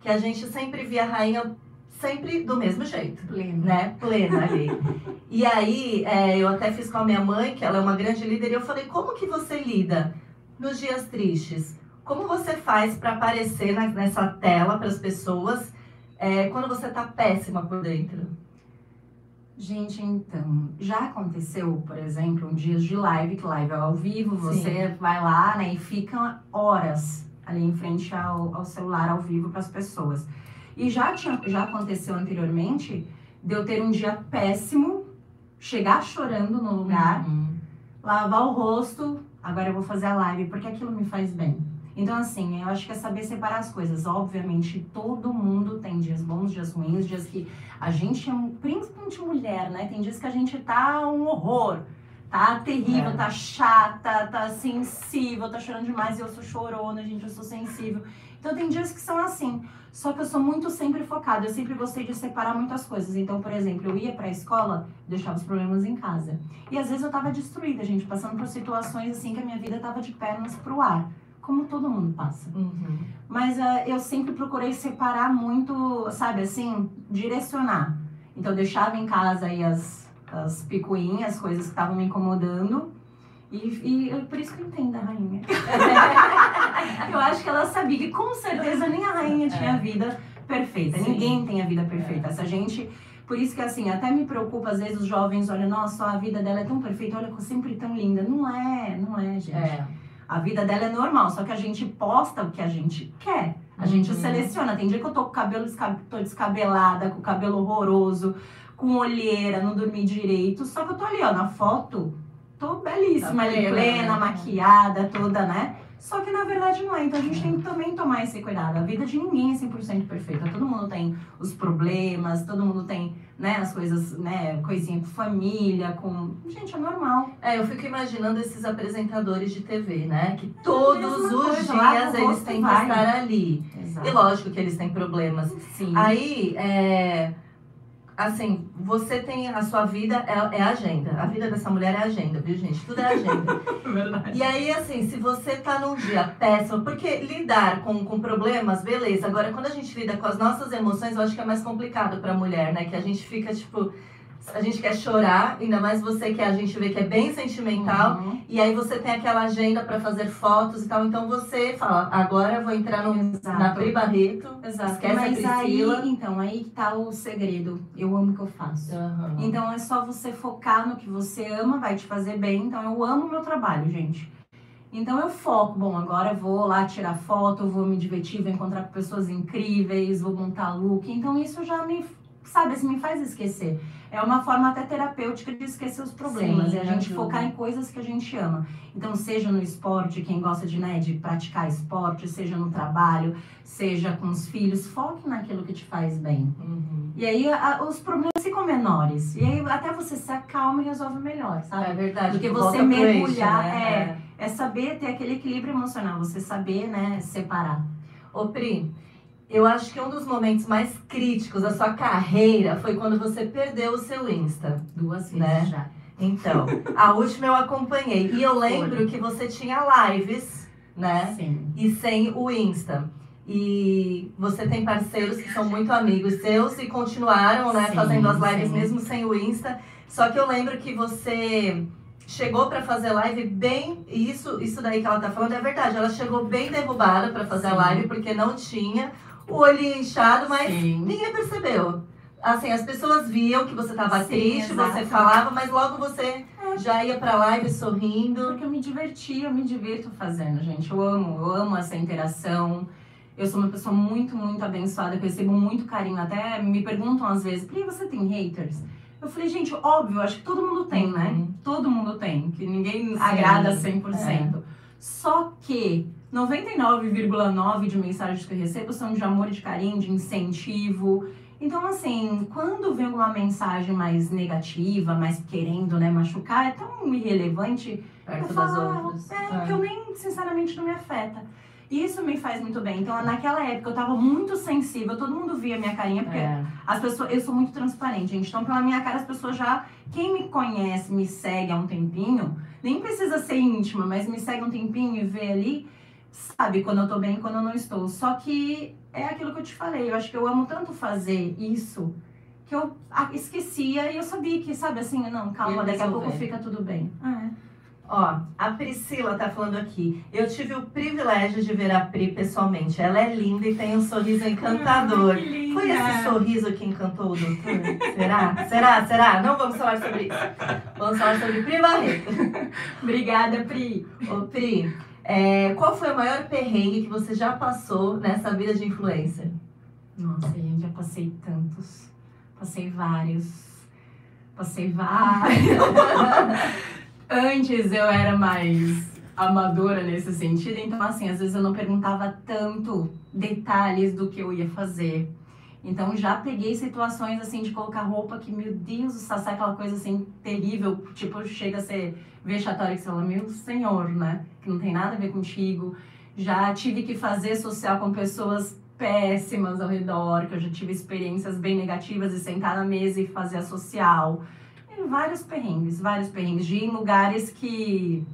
que a gente sempre via a rainha sempre do mesmo jeito Pleno. né, plena ali. E aí, é, eu até fiz com a minha mãe, que ela é uma grande líder, e eu falei, como que você lida nos dias tristes? Como você faz para aparecer na- nessa tela para as pessoas é, quando você tá péssima por dentro? Gente, então, já aconteceu, por exemplo, um dias de live, que live é ao vivo, você vai lá, né, e fica horas ali em frente ao, ao celular ao vivo para as pessoas. E já, tinha, já aconteceu anteriormente de eu ter um dia péssimo, chegar chorando no lugar, Uhum. lavar o rosto, agora eu vou fazer a live, porque aquilo me faz bem. Então, assim, eu acho que é saber separar as coisas. Obviamente, todo mundo tem dias bons, dias ruins, dias que a gente é, um- principalmente mulher, né? Tem dias que a gente tá um horror, tá terrível, É. tá chata, tá sensível, tá chorando demais e eu sou chorona, gente, eu sou sensível. Então, tem dias que são assim. Só que eu sou muito sempre focada, eu sempre gostei de separar muitas coisas. Então, por exemplo, eu ia pra escola, deixava os problemas em casa. E às vezes eu tava destruída, gente, passando por situações assim que a minha vida tava de pernas pro ar. Como todo mundo passa. Uhum. Mas ah, eu sempre procurei separar muito, sabe assim, direcionar. Então eu deixava em casa aí as, as picuinhas, coisas que estavam me incomodando. E, e eu- por isso que eu entendo a rainha. eu acho que ela sabia que com certeza nem a rainha tinha É. vida perfeita. Sim. Ninguém tem a vida perfeita. Essa gente. Por isso que assim, até me preocupa, às vezes os jovens olham, nossa, a vida dela é tão perfeita, olha, sempre tão linda. Não é, não é, gente. É. A vida dela é normal, só que a gente posta o que a gente quer. A gente Uhum. seleciona. Tem dia que eu tô com o cabelo desca- tô descabelada, com o cabelo horroroso, com olheira, não dormi direito. Só que eu tô ali, ó, na foto, tô belíssima Tá ali, plena, plena, né? maquiada, toda, né? Só que na verdade não é. Então a gente tem que também tomar esse cuidado. A vida de ninguém é 100% perfeita. Todo mundo tem os problemas, todo mundo tem, né, as coisas, né, coisinha com família, com. Gente, é normal. É, eu fico imaginando esses apresentadores de TV, né? Que todos mesma os coisa, dias eles têm que estar ali. Exato. E lógico que eles têm problemas. Sim. Aí, é, assim, você tem a sua vida, é, é agenda. A vida dessa mulher é agenda, viu, gente? Tudo é agenda. Verdade. E aí, assim, se você tá num dia péssimo, porque lidar com, com problemas, beleza. Agora, quando a gente lida com as nossas emoções, eu acho que é mais complicado pra mulher, né? Que a gente fica, tipo, a gente quer chorar, ainda mais você que a gente vê que é bem sentimental. Uhum. E aí você tem aquela agenda pra fazer fotos e tal. Então você fala, agora eu vou entrar no, Exato. na Pri Barreto. Exato. Esquece Mas a aí, Priscila. então, aí que tá o segredo. Eu amo o que eu faço. Aham. Então é só você focar no que você ama, vai te fazer bem. Então eu amo o meu trabalho, gente. Então eu foco, bom, agora eu vou lá tirar foto, vou me divertir, vou encontrar pessoas incríveis, vou montar look. Então isso já me, sabe, assim, me faz esquecer. É uma forma até terapêutica de esquecer os problemas. Sim, e a gente ajuda. focar em coisas que a gente ama. Então, seja no esporte, quem gosta de, né, de praticar esporte, seja no trabalho, seja com os filhos, foque naquilo que te faz bem. Uhum. E aí a- os problemas ficam menores. E aí até você se acalma e resolve melhor, sabe? É verdade. Porque você mergulhar, né? É saber ter aquele equilíbrio emocional, você saber, né, separar. Ô Pri, eu acho que um dos momentos mais críticos da sua carreira foi quando você perdeu o seu Insta. Duas vezes Né? já. Então, a última eu acompanhei. E eu lembro que você tinha lives, né? Sim. E sem o Insta. E você tem parceiros que são muito amigos seus e continuaram, né, Sim, fazendo as lives sim. mesmo sem o Insta. Só que eu lembro que você chegou pra fazer live bem. e Isso, isso daí que ela tá falando é verdade. Ela chegou bem derrubada pra fazer a live porque não tinha o olhinho inchado, mas Sim. ninguém percebeu. Assim, as pessoas viam que você tava Sim, triste, exato. você falava, mas logo você já ia pra live sorrindo. Porque eu me diverti, eu me divirto fazendo, gente. Eu amo, eu amo essa interação. Eu sou uma pessoa muito, muito abençoada, que eu recebo muito carinho. Até me perguntam às vezes, Pri, você tem haters? Eu falei, gente, óbvio, acho que todo mundo tem, né? Uhum. Todo mundo tem, que ninguém Sim, agrada 100%. Só que 99,9% de mensagens que eu recebo são de amor e de carinho, de incentivo. Então, assim, quando vem alguma mensagem mais negativa, mais querendo, né, machucar, é tão irrelevante Perto eu das falo, outras. é, que eu nem, sinceramente, não me afeta. E isso me faz muito bem. Então, naquela época, eu tava muito sensível, todo mundo via minha carinha, porque É. as pessoas, eu sou muito transparente, gente. Então, pela minha cara, as pessoas já. Quem me conhece, me segue há um tempinho, nem precisa ser íntima, mas me segue um tempinho e vê ali, sabe quando eu tô bem e quando eu não estou. Só que é aquilo que eu te falei. Eu acho que eu amo tanto fazer isso que eu ah, esquecia e eu sabia que, sabe assim, não, calma, daqui a pouco fica tudo bem. É. Ó, a Priscila tá falando aqui. Eu tive o privilégio de ver a Pri pessoalmente. Ela é linda e tem um sorriso encantador. Linda. Foi esse sorriso que encantou o doutor? Será? Será? Será? Não vamos falar sobre isso. Vamos falar sobre Pri Barreto. Obrigada, Pri. Ô, Pri, é, qual foi o maior perrengue que você já passou nessa vida de influencer? Nossa, gente, já passei tantos. Passei vários. Passei vários. Antes eu era mais amadora nesse sentido, então assim, às vezes eu não perguntava tanto detalhes do que eu ia fazer. Então já peguei situações assim de colocar roupa que, meu Deus, o sabe aquela coisa assim terrível, tipo, chega a ser vexatória que você fala, meu senhor, né? Que não tem nada a ver contigo. Já tive que fazer social com pessoas péssimas ao redor, que eu já tive experiências bem negativas de sentar na mesa e fazer a social. E vários perrengues, vários perrengues, de ir em lugares que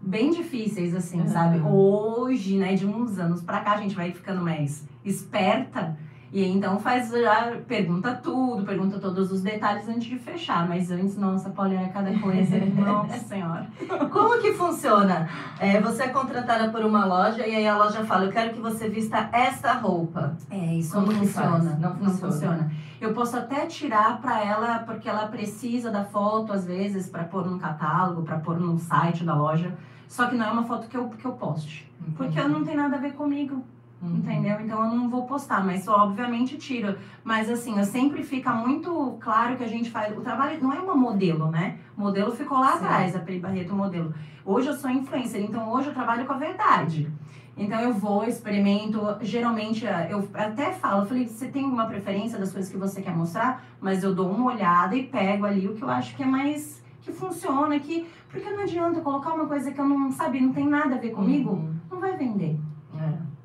bem difíceis, assim, Uhum. sabe? Hoje, né, de uns anos pra cá, a gente vai ficando mais esperta. E aí, então faz já, pergunta tudo, pergunta todos os detalhes antes de fechar. Mas antes, nossa, Paulinha, é cada coisa. nossa senhora. Como que funciona? É, você é contratada por uma loja e aí a loja fala, eu quero que você vista esta roupa. É, isso Como não funciona. Não Não, funciona. funciona. Eu posso até tirar pra ela, porque ela precisa da foto, às vezes, pra pôr num catálogo, pra pôr no site da loja. Só que não é uma foto que eu, que eu poste. Porque não tem nada a ver comigo, Uhum. entendeu? Então eu não vou postar, mas obviamente tiro. Mas assim, eu sempre fica muito claro que a gente faz. O trabalho não é uma modelo, né? O modelo ficou lá Sim. atrás, a Pri Barreto modelo. Hoje eu sou influencer, então hoje eu trabalho com a verdade. Então eu vou, experimento. Geralmente eu até falo, eu falei, você tem uma preferência das coisas que você quer mostrar, mas eu dou uma olhada e pego ali o que eu acho que é mais que funciona, que porque não adianta colocar uma coisa que eu não sabe, não tem nada a ver comigo, Uhum. não vai vender.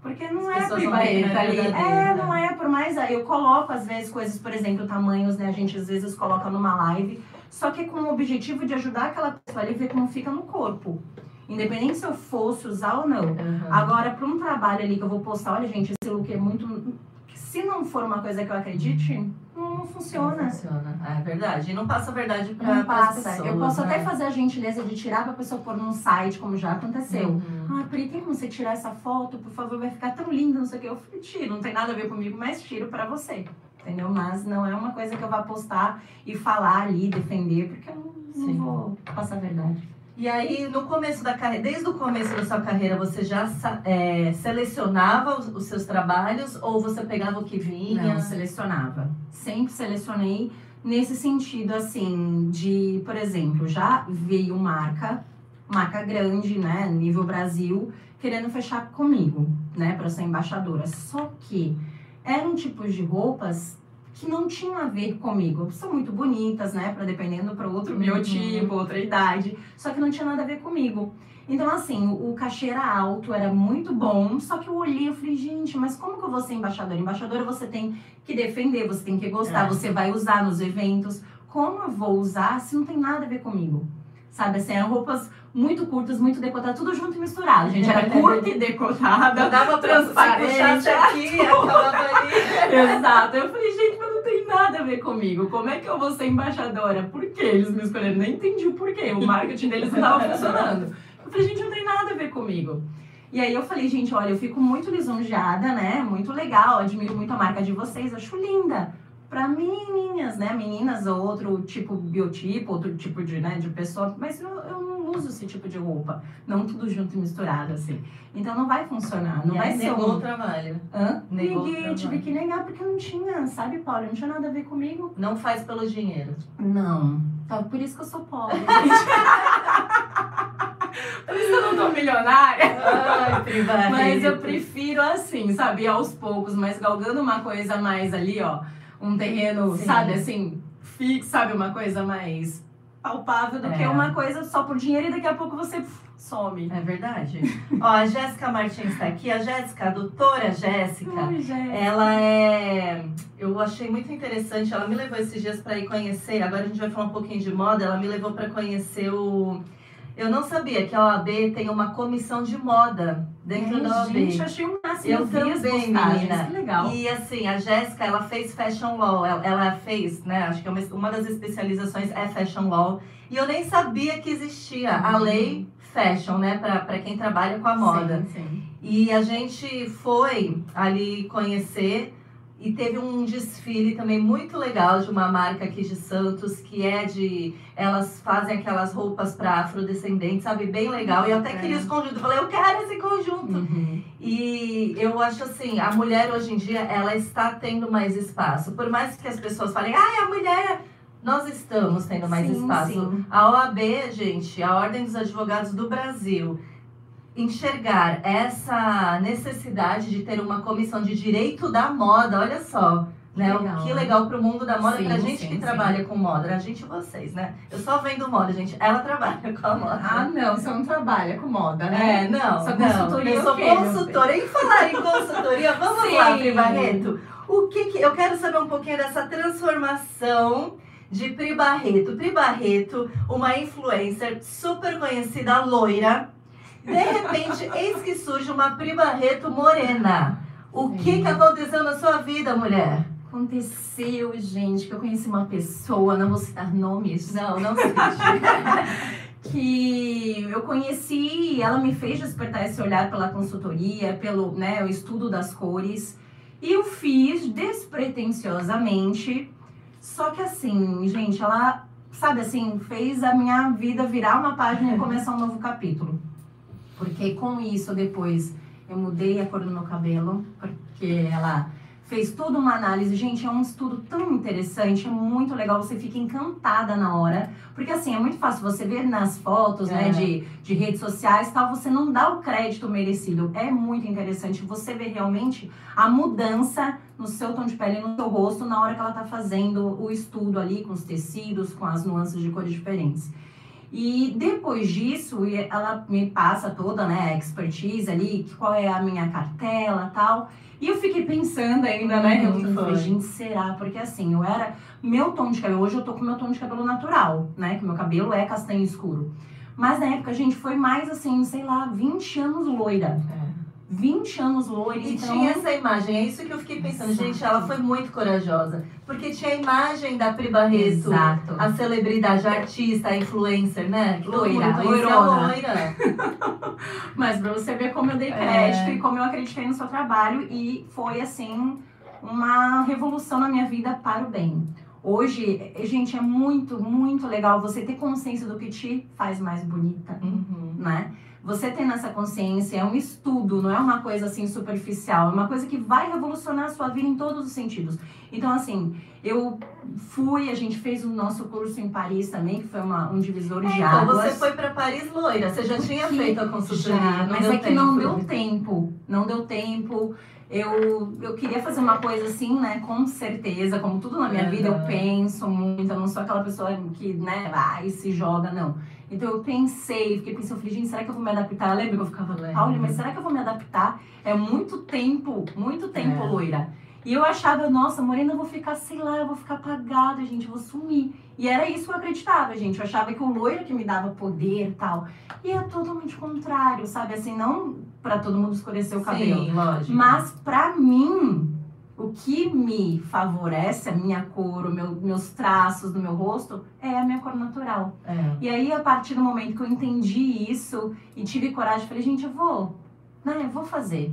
Porque não As é privareta né, ali. É, né? não é, por mais. Eu coloco, às vezes, coisas, por exemplo, tamanhos, né? A gente às vezes coloca numa live, só que com o objetivo de ajudar aquela pessoa ali a ver como fica no corpo. Independente se eu fosse usar ou não. Uhum. Agora, para um trabalho ali que eu vou postar, olha, gente, esse look é muito. Se não for uma coisa que eu acredite, não, funciona. Não funciona. É verdade. E não passa a verdade pra, Não passa. pessoas, eu posso né? até fazer a gentileza de tirar pra pessoa pôr num site, como já aconteceu. Uhum. Ah, Pri, tem como você tirar essa foto? Por favor, vai ficar tão linda, não sei o que. Eu falei, tiro, não tem nada a ver comigo, mas tiro pra você. Entendeu? Mas não é uma coisa que eu vá postar e falar ali, defender, porque eu não, não vou passar a verdade. E aí, no começo da carreira, desde o começo da sua carreira, você já é, selecionava os, os seus trabalhos ou você pegava o que vinha? Não, selecionava. Sempre selecionei nesse sentido, assim, de, por exemplo, já veio marca, marca grande, né, nível Brasil, querendo fechar comigo, né, para ser embaixadora. Só que eram tipos de roupas que não tinham a ver comigo. São muito bonitas, né, para dependendo para outro Uhum. biotipo, outra idade, só que não tinha nada a ver comigo. Então, assim, o, o cachê era alto, era muito bom, só que eu olhei e falei, gente, mas como que eu vou ser embaixadora? Embaixadora você tem que defender, você tem que gostar, É. você vai usar nos eventos. Como eu vou usar se não tem nada a ver comigo? Sabe, assim, eram roupas muito curtas, muito decotadas, tudo junto e misturado, gente. Era curta e decotada, Não dava transparente. aqui, acabava ali. Exato. Eu falei, gente, mas não tem nada a ver comigo. Como é que eu vou ser embaixadora? Por que eles me escolheram? Nem entendi o porquê. O marketing deles não estava funcionando. Eu falei, gente, não tem nada a ver comigo. E aí eu falei, gente, olha, eu fico muito lisonjeada, né? Muito legal, admiro muito a marca de vocês, acho linda. Pra menininhas, né? Meninas ou outro tipo biotipo, outro tipo de, né, de pessoa, mas eu, eu não uso esse tipo de roupa. Não tudo junto e misturado, assim. Então não vai funcionar, não E vai ser negou um... o trabalho. Hã? Negou Neguei, trabalho. tive que negar porque não tinha, sabe, Paulo? Não tinha nada a ver comigo. Não faz pelo dinheiro. Não. Tá, por isso que eu sou pobre. por isso que eu não tô milionária. Ai. Mas eu prefiro assim, sabe, aos poucos, mas galgando uma coisa mais ali, ó. Um terreno, Sim. sabe, assim, fixo, sabe, uma coisa mais palpável do É. que uma coisa só por dinheiro e daqui a pouco você some. É verdade. Ó, a Jéssica Martins está aqui. A Jéssica, a doutora Jéssica, Ai, gente. ela é. Eu achei muito interessante. Ela me levou esses dias para ir conhecer. Agora a gente vai falar um pouquinho de moda. Ela me levou para conhecer o. Eu não sabia que a OAB tem uma comissão de moda dentro da OAB. Gente, achei o máximo. Eu as também, menina. Que legal. E assim, a Jéssica, ela fez Fashion Law. Ela, ela fez, né? Acho que é uma, uma das especializações é Fashion Law. E eu nem sabia que existia a Uhum. lei Fashion, né? Para quem trabalha com a moda. Sim, sim. E a gente foi ali conhecer e teve um desfile também muito legal de uma marca aqui de Santos, que é de. Elas fazem aquelas roupas para afrodescendentes, sabe? Bem legal. E eu até É. queria esse conjunto. Eu falei, eu quero esse conjunto. Uhum. E eu acho assim, a mulher hoje em dia, ela está tendo mais espaço. Por mais que as pessoas falem, ai, a mulher. Nós estamos tendo mais Sim, espaço. sim. A OAB, gente, a Ordem dos Advogados do Brasil, enxergar essa necessidade de ter uma comissão de direito da moda, olha só. Né? legal, o que legal pro mundo da moda, Sim, pra gente sim, que sim. trabalha com moda, a gente e vocês, né? Eu só vendo moda, gente. Ela trabalha com a moda. Ah, não, você não trabalha com moda, né? É, não, não. consultoria eu é sou o consultora. E falar em consultoria, vamos Sim. lá, Pri Barreto. O que que... Eu quero saber um pouquinho dessa transformação de Pri Barreto. Pri Barreto, uma influencer super conhecida, loira. De repente, eis que surge uma Pri Barreto morena. O que que aconteceu na sua vida, mulher? Aconteceu, gente, que eu conheci uma pessoa, não vou citar nomes, Não, não sei. que eu conheci, ela me fez despertar esse olhar pela consultoria, pelo né, o estudo das cores. E eu fiz despretensiosamente. Só que assim, gente, ela, sabe assim, fez a minha vida virar uma página e começar um novo capítulo. Porque com isso depois eu mudei a cor do meu cabelo, porque ela fez toda uma análise. Gente, é um estudo tão interessante, é muito legal, você fica encantada na hora. Porque assim, é muito fácil você ver nas fotos, né, É. de, de redes sociais tal, você não dá o crédito merecido. É muito interessante você ver realmente a mudança no seu tom de pele, no seu rosto, na hora que ela tá fazendo o estudo ali, com os tecidos, com as nuances de cores diferentes. E depois disso, ela me passa toda, né, a expertise ali, qual é a minha cartela tal. E eu fiquei pensando ainda, né? Hum, Eu falei, foi. gente, será? Porque assim, eu era. Meu tom de cabelo, hoje eu tô com meu tom de cabelo natural, né? Que meu cabelo é castanho escuro. Mas na época, a gente foi mais assim, sei lá, 20 anos loira. 20 anos loira. E então... tinha essa imagem, é isso que eu fiquei pensando. Exato. Gente, ela foi muito corajosa. Porque tinha a imagem da Pri Barreto, Exato. a celebridade, a artista, a influencer, né? Loira, loirona. loira. Mas pra você ver como eu dei É. crédito e como eu acreditei no seu trabalho e foi assim uma revolução na minha vida para o bem. Hoje, eh, gente, é muito, muito legal você ter consciência do que te faz mais bonita, Uhum. né? Você tendo essa consciência é um estudo, não é uma coisa assim superficial, é uma coisa que vai revolucionar a sua vida em todos os sentidos. Então, assim, eu fui, a gente fez o nosso curso em Paris também, que foi uma- um divisor de Então, águas. você foi pra Paris loira. Você já tinha Que- feito a consultoria. Já, mas é que não tempo. deu tempo. Não deu tempo. Eu, eu queria fazer uma coisa assim, né? Com certeza, como tudo na minha Uhum. vida, eu penso muito. Eu não sou aquela pessoa que, né, vai e se joga, não. Então eu pensei, fiquei pensando, eu falei, gente, será que eu vou me adaptar? Lembra que eu ficava. Pauli, mas será que eu vou me adaptar? É muito tempo, muito tempo, É. loira. E eu achava, nossa, morena, eu vou ficar, sei lá, eu vou ficar apagada, gente, eu vou sumir. E era isso que eu acreditava, gente. Eu achava que o loiro que me dava poder e tal. E é totalmente contrário, sabe? Assim, não pra todo mundo escurecer o cabelo. Sim, lógico. Mas pra mim, o que me favorece, a minha cor, o meu, meus traços do meu rosto, é a minha cor natural. É. E aí, a partir do momento que eu entendi isso e tive coragem, falei, gente, eu vou, né? Eu vou fazer.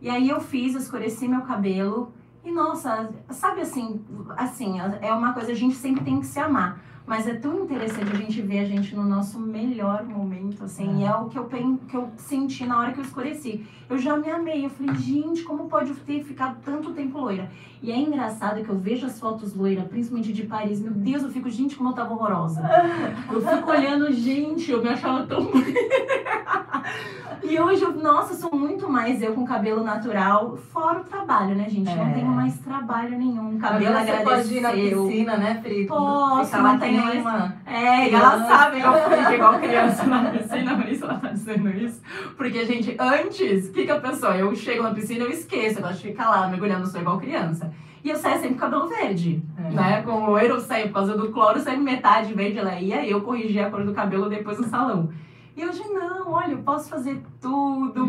E aí eu fiz, eu escureci meu cabelo. E nossa, sabe assim, assim, é uma coisa, a gente sempre tem que se amar. Mas é tão interessante a gente ver a gente no nosso melhor momento, assim. É. E é o que eu, pen- que eu senti na hora que eu escureci. Eu já me amei. Eu falei, gente, como pode ter ficado tanto tempo loira? E é engraçado que eu vejo as fotos loira, principalmente de Paris. Meu Deus, eu fico, gente, como eu tava horrorosa. Eu fico olhando, gente, eu me achava tão. E hoje, eu, nossa, sou muito mais eu com cabelo natural, fora o trabalho, né, gente? É. Não tenho mais trabalho nenhum. Cabelo você pode ir na piscina, né, Pri? Posso, Ficar lá não tenho mais- uma... É, e ela sabe que eu fico igual criança na piscina, por isso ela tá dizendo isso. Porque, gente, antes, o que que a pessoa? Eu chego na piscina, eu esqueço, eu gosto de ficar lá mergulhando, sou igual criança. E eu saio sempre com cabelo verde, É. né? Com o loiro eu saio por causa do cloro, saio metade verde, ela ia, e eu corrigi a cor do cabelo depois no salão. E hoje não, olha, eu posso fazer tudo,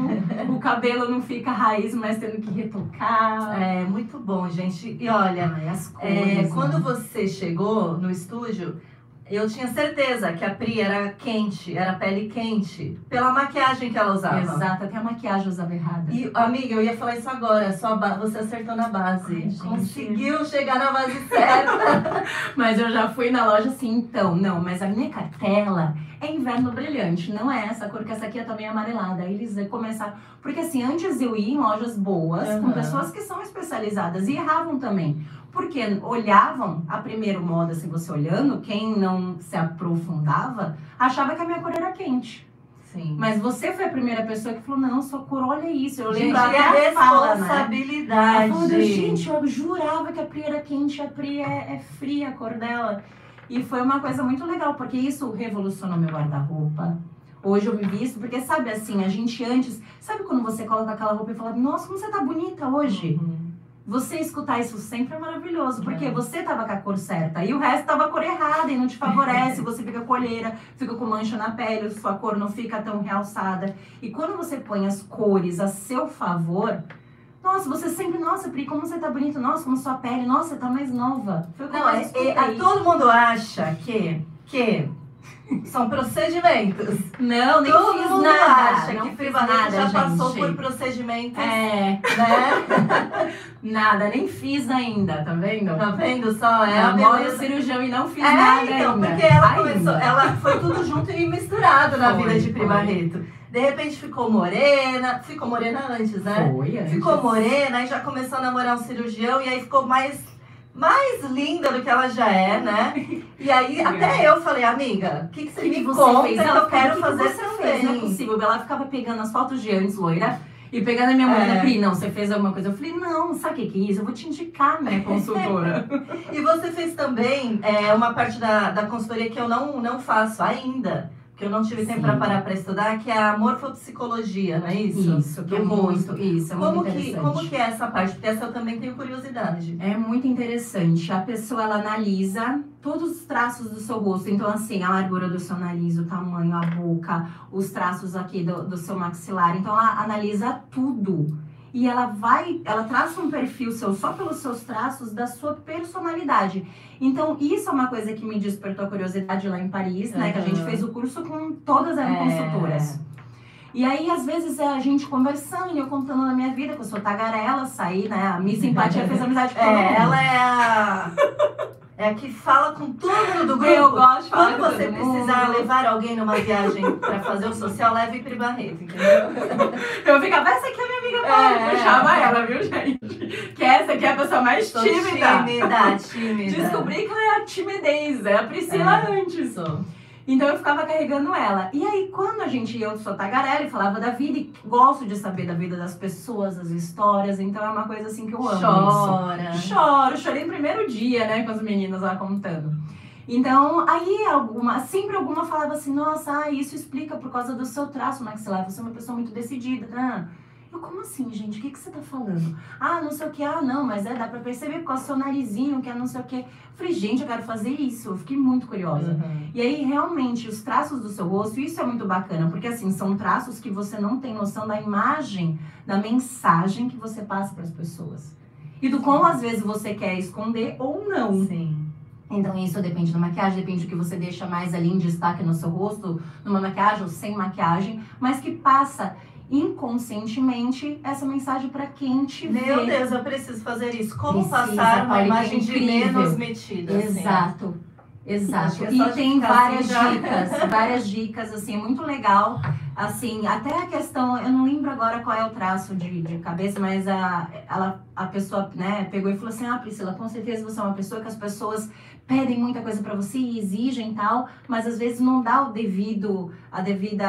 o cabelo não fica raiz, mas tendo que retocar. É muito bom, gente. E olha, Ai, as cores. é, né? quando você chegou no estúdio, eu tinha certeza que a Pri era quente, era pele quente, pela maquiagem que ela usava. Exato, até a maquiagem usava errada. E, amiga, eu ia falar isso agora, ba- você acertou na base. Ai. Conseguiu chegar na base certa. Mas eu já fui na loja assim, então, não, mas a minha cartela é inverno brilhante, não é essa cor, que essa aqui é também amarelada. Aí eles começaram. Porque assim, antes eu ia em lojas boas, com Aham. pessoas que são especializadas e erravam também. Porque olhavam a primeira moda, assim, você olhando, quem não se aprofundava, achava que a minha cor era quente. Sim. Mas você foi a primeira pessoa que falou, não, sua cor, olha isso. Eu Gente, lembro até é a fala, né? responsabilidade. Eu falei, gente, eu jurava que a Pri era quente, a Pri é, é fria a cor dela. E foi uma coisa muito legal, porque isso revolucionou meu guarda-roupa. Hoje eu me visto, porque sabe assim, a gente antes. Sabe quando você coloca aquela roupa e fala, nossa, como você tá bonita hoje? Uhum. Você escutar isso sempre é maravilhoso, porque É. você tava com a cor certa e o resto tava a cor errada e não te favorece, você fica com olheira, fica com mancha na pele, sua cor não fica tão realçada. E quando você põe as cores a seu favor, nossa, você sempre, nossa, Pri, como você tá bonita, nossa, como sua pele, nossa, você tá mais nova. Foi o que eu Não, é, é, todo mundo acha que, que são procedimentos. Não, nem todo fiz mundo nada. acha não que fiz nada, já passou gente. por procedimentos, É, né? nada, nem fiz ainda, tá vendo? Tá vendo só? É a Namoro beleza. cirurgião e não fiz É, nada então, ainda. porque ela Ainda. começou, ela foi tudo junto e misturado na Foi, vida de Pri foi. Barreto. De repente ficou morena, ficou morena antes, né? Foi, antes. Ficou morena, aí já começou a namorar um cirurgião e aí ficou mais, mais linda do que ela já é, né? E aí até eu falei, amiga, o que, que você que me você conta fez? Ela eu quero falou, "O que fazer você fez? Não é também? possível. Ela ficava pegando as fotos de antes, loira, E pegando a minha mão, É. Pri, não, você fez alguma coisa. Eu falei, não, sabe o que que é isso? Eu vou te indicar, minha consultora. E você fez também é, uma parte da, da consultoria que eu não, não faço ainda, que eu não tive tempo Sim. para parar para estudar, que é a morfopsicologia, não é isso? Isso, que é Do rosto. muito, isso, é Como muito que, interessante. como que é essa parte? Porque essa eu também tenho curiosidade. É muito interessante. A pessoa ela analisa todos os traços do seu rosto. Então, assim, a largura do seu nariz, o tamanho, a boca, os traços aqui do, do seu maxilar. Então, ela analisa tudo. E ela vai, ela traça um perfil seu só pelos seus traços da sua personalidade. Então, isso é uma coisa que me despertou curiosidade lá em Paris, né? Que a gente fez o curso com todas as É. consultoras. E aí, às vezes, é a gente conversando e eu contando da minha vida, que eu sou tagarela, saí, né? A Miss Simpatia fez amizade com. É, ela é a. É a que fala com todo mundo do grupo. Eu gosto de falar Quando você precisar levar alguém numa viagem pra fazer o social, leve Pri Barreto, entendeu? Eu ficava, essa aqui é minha amiga Paula. É. Eu puxava ela, viu, gente? Que essa aqui é a pessoa mais tímida. tímida, tímida. Descobri que ela é a timidez, é a Priscila antes. Sou. Então eu ficava carregando ela. E aí, quando a gente ia, eu sou tagarela e falava da vida, e gosto de saber da vida das pessoas, das histórias, então é uma coisa assim que eu amo isso. Chora. Choro, chorei no primeiro dia, né, com as meninas lá contando. Então, aí alguma, sempre alguma falava assim, nossa, ah, isso explica por causa do seu traço maxilar, você é uma pessoa muito decidida, né? Eu, como assim, gente? O que, que você tá falando? Ah, não sei o que, ah, não, mas é, dá pra perceber por causa do seu narizinho, que é não sei o que. Eu falei, gente, eu quero fazer isso, eu fiquei muito curiosa. Uhum. E aí, realmente, os traços do seu rosto, isso é muito bacana, porque assim, são traços que você não tem noção da imagem, da mensagem que você passa para as pessoas. E do quão às vezes você quer esconder ou não. Sim. Então, isso depende da maquiagem, depende do que você deixa mais ali em destaque no seu rosto, numa maquiagem ou sem maquiagem, mas que passa inconscientemente essa mensagem para quem te vê. Meu Deus, eu preciso fazer isso. Como Precisa, passar uma imagem de menos metida? assim? Exato. Exato. É E só de tem várias assim dicas, várias dicas, assim, é muito legal. Assim, até a questão, eu não lembro agora qual é o traço de, de cabeça, mas a, ela, a pessoa, né, pegou e falou assim, ah, Priscila, com certeza você é uma pessoa que as pessoas pedem muita coisa pra você e exigem e tal, mas às vezes não dá o devido, a devida,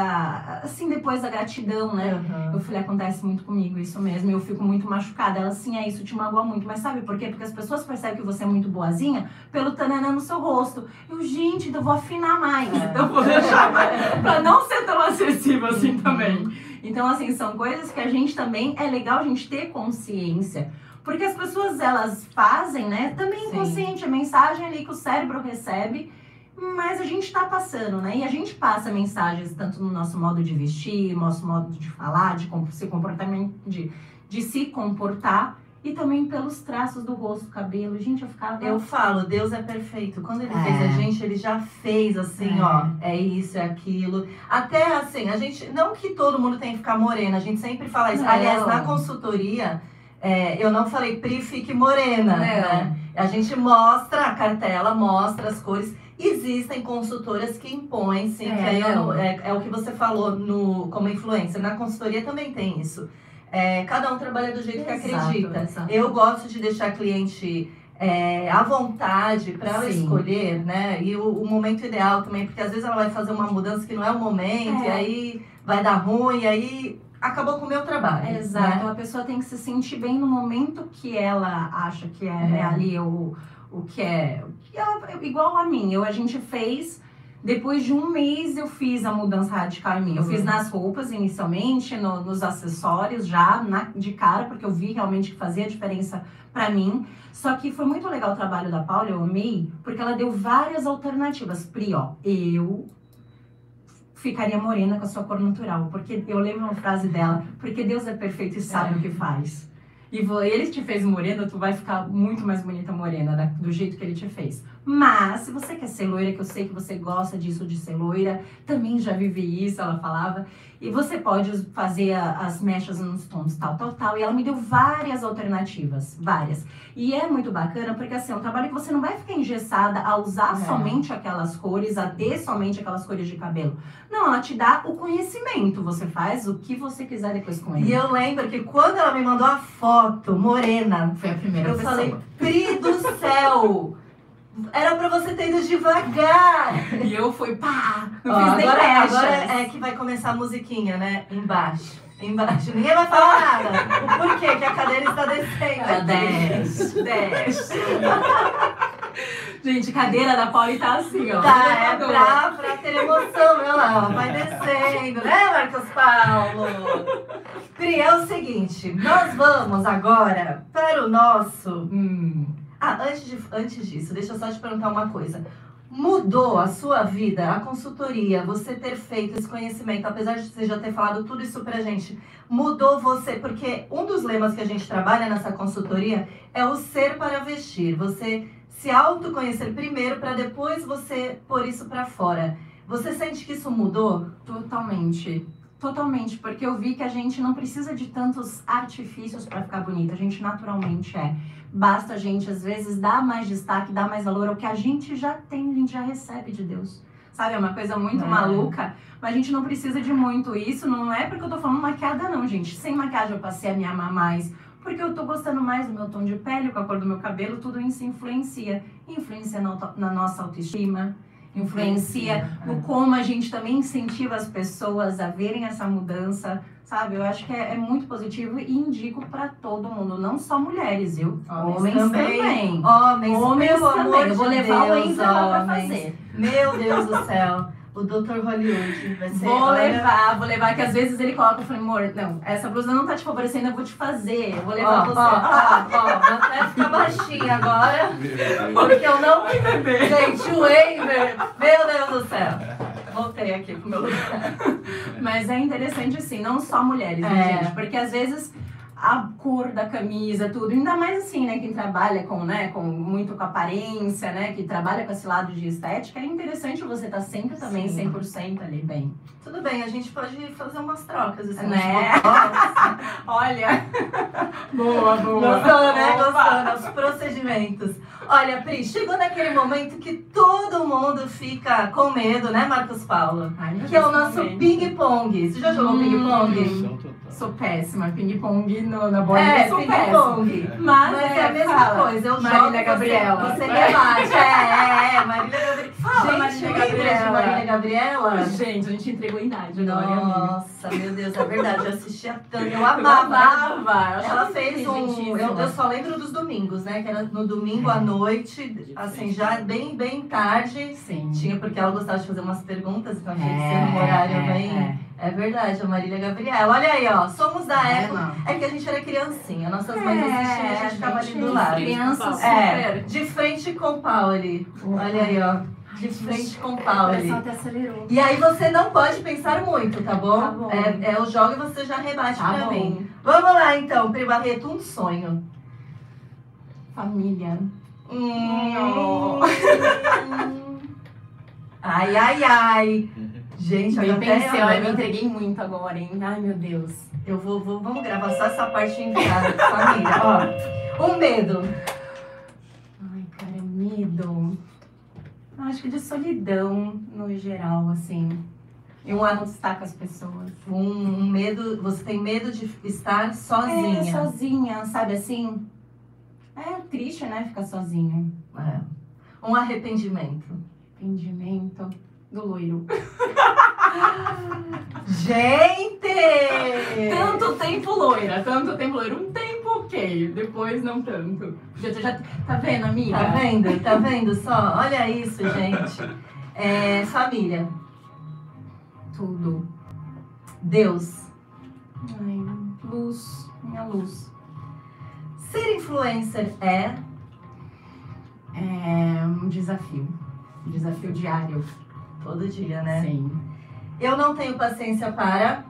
assim, depois da gratidão, né? Uhum. Eu falei, acontece muito comigo, isso mesmo. Eu fico muito machucada. Ela, sim, é isso, te magoa muito. Mas sabe por quê? Porque as pessoas percebem que você é muito boazinha pelo tananã no seu rosto. Eu, gente, eu vou afinar mais. É. Então eu vou deixar mais. pra não ser tão acessível assim também. Então, assim, são coisas que a gente também, é legal a gente ter consciência. Porque as pessoas, elas fazem, né? Também inconsciente, a mensagem ali que o cérebro recebe mas a gente tá passando, né? E a gente passa mensagens tanto no nosso modo de vestir, nosso modo de falar, de se comportamento, de, de se comportar e também pelos traços do rosto, cabelo. Gente, eu ficava. Eu falo, Deus é perfeito. Quando ele É. fez a gente, ele já fez assim, É. ó. É isso, é aquilo. Até assim, a gente. Não que todo mundo tem que ficar morena, a gente sempre fala isso. Não. Aliás, na consultoria, é, eu não falei Pri, fique morena. Não. Né? A gente mostra a cartela, mostra as cores. Existem consultoras que impõem, sim, É, que aí eu não. não- é, é o que você falou no, como influencer. Na consultoria também tem isso. É, cada um trabalha do jeito que Exato, acredita. exato. Eu gosto de deixar a cliente é, à vontade para escolher, né? E o, o momento ideal também, porque às vezes ela vai fazer uma mudança que não é o momento, É. e aí vai dar ruim, e aí acabou com o meu trabalho. É, Exato, né? a pessoa tem que se sentir bem no momento que ela acha que é, É. né, ali o, o que é. o que ela- igual a mim, eu, a gente fez. Depois de um mês eu fiz a mudança radical em mim. Eu Uhum. fiz nas roupas inicialmente, no- nos acessórios já na- de cara, porque eu vi realmente que fazia diferença pra mim. Só que foi muito legal o trabalho da Paula, eu amei, porque ela deu várias alternativas. Pri, ó, eu ficaria morena com a sua cor natural. Porque eu lembro uma frase dela, porque Deus é perfeito e sabe É. o que faz. E ele te fez morena, tu vai ficar muito mais bonita morena, da- do jeito que ele te fez. Mas, se você quer ser loira, que eu sei que você gosta disso de ser loira, também já vivi isso, ela falava. E você pode fazer a- as mechas nos tons tal, tal, tal. E ela me deu várias alternativas, várias. E é muito bacana, porque assim, é um trabalho que você não vai ficar engessada a usar É. somente aquelas cores, a ter somente aquelas cores de cabelo. Não, ela te dá o conhecimento. Você faz o que você quiser depois com ele. E eu lembro que quando ela me mandou a foto morena, Foi a primeira eu pessoa. falei, Pri do céu! Era pra você ter ido devagar! E eu fui, pá! Não Ó, fiz nem agora, agora é que vai começar a musiquinha, né? Embaixo. Embaixo. Ninguém vai falar nada. O porquê que a cadeira está descendo. Ela desce, desce. Gente, cadeira da Pauli tá assim, ó. Tá, é pra, pra ter emoção, olha lá, vai descendo, né, Marcos Paulo? Pri, é o seguinte, nós vamos agora para o nosso. Hum, ah, antes, de, antes disso, deixa eu só te perguntar uma coisa. Mudou a sua vida, a consultoria, você ter feito esse conhecimento, apesar de você já ter falado tudo isso pra gente, mudou você? Porque um dos lemas que a gente trabalha nessa consultoria é o ser para vestir. Você se autoconhecer primeiro para depois você pôr isso para fora. Você sente que isso mudou? Totalmente. Totalmente, porque eu vi que a gente não precisa de tantos artifícios para ficar bonita, a gente naturalmente é. Basta a gente, às vezes, dar mais destaque, dar mais valor ao que a gente já tem, a gente já recebe de Deus. Sabe, é uma coisa muito É. maluca, mas a gente não precisa de muito isso. Não é porque eu tô falando maquiada, não, gente. Sem maquiagem eu passei a me amar mais. Porque eu tô gostando mais do meu tom de pele, com a cor do meu cabelo, tudo isso influencia. Influencia na, na nossa autoestima, influencia no como a gente também incentiva as pessoas a verem essa mudança, sabe? Eu acho que é, é muito positivo e indico pra todo mundo, não só mulheres, viu? Homens também. também. Homens, Homens pelo também. amor Eu vou levar o Deus, Enzo lá pra homens. fazer. Meu Deus do céu. O Dr. Hollywood vai ser. Vou olha, levar, vou levar, que às vezes ele coloca, eu falei, amor, não, essa blusa não tá te favorecendo, eu vou te fazer, eu vou Ó, levar ó, você. ó, ó, vou até ficar baixinha agora, porque eu não Gente, o Eiver, meu Deus do céu. Voltei aqui pro meu lugar. Mas é interessante assim, não só mulheres, É. né, gente? Porque às vezes a cor da camisa, tudo, ainda mais assim, né, quem trabalha com, né, com muito com aparência, né, que trabalha com esse lado de estética, é interessante você estar sempre também Sim. 100% ali bem. Tudo bem, a gente pode fazer umas trocas, assim. Né? botox. Olha! boa, Gostou, né? Gostou, né? Os procedimentos. Olha, Pri, chegou naquele momento que todo mundo fica com medo, né, Marcos Paulo? Ai, Que é o nosso ping-pong. Você já jogou Hum. ping-pong? Sou péssima, ping-pong no- na bola, É, sou péssima. ping-pong. Mas, Mas é a mesma fala. coisa, eu Marília Gabriela. Você, você rebate. É, é, é, Marília Gabriela. Fala, Gente, Marília Gabriela. Marília Gabriela? Gente, a gente entregou a idade agora. Nossa, meu Deus, é verdade. Eu assistia tanto, eu Eu amava. amava. Eu Ela achava fez um. Eu, eu só lembro dos domingos, né? Que era no domingo à noite, assim, já bem, bem tarde. Sim. Tinha, porque ela gostava de fazer umas perguntas, então tinha que É, ser um horário é, bem. É. verdade, a Marília Gabriela. Olha aí, ó. Somos da É, época. É que a gente era criancinha, nossas mães É, assistiam, a gente ficava ali gente, do lado. Criança super. É, de frente com o pau ali. Olha aí, ó. De frente com o pau O ali. pessoal até acelerou. E aí você não pode pensar muito, tá bom? Tá bom. É, é o jogo e você já rebate Tá pra bom. mim. Vamos lá então, Pri Barreto, um sonho. Família. Hum. ai, ai, ai. Gente, Eu olha pensei, olha, eu me entreguei muito agora, hein? Ai, meu Deus. Eu vou, vou, vamos gravar só essa parte enviada família. Ó, um medo. Ai, cara, medo. Acho que de solidão, no geral, assim. Eu não estar com as pessoas. Um, um medo, você tem medo de estar sozinha. É, sozinha, sabe assim? É triste, né? Ficar sozinha. É. Um arrependimento. Arrependimento do loiro. Gente! Tanto tempo loira, tanto tempo loira. Um tempo ok, depois não tanto. Já, já, tá vendo, amiga? Tá vendo? Tá vendo só? Olha isso, gente. É, família. Tudo. Deus. Ai, luz, minha luz. Ser influencer é. É um desafio. Um desafio diário. Todo dia, né? Sim. Eu não tenho paciência para.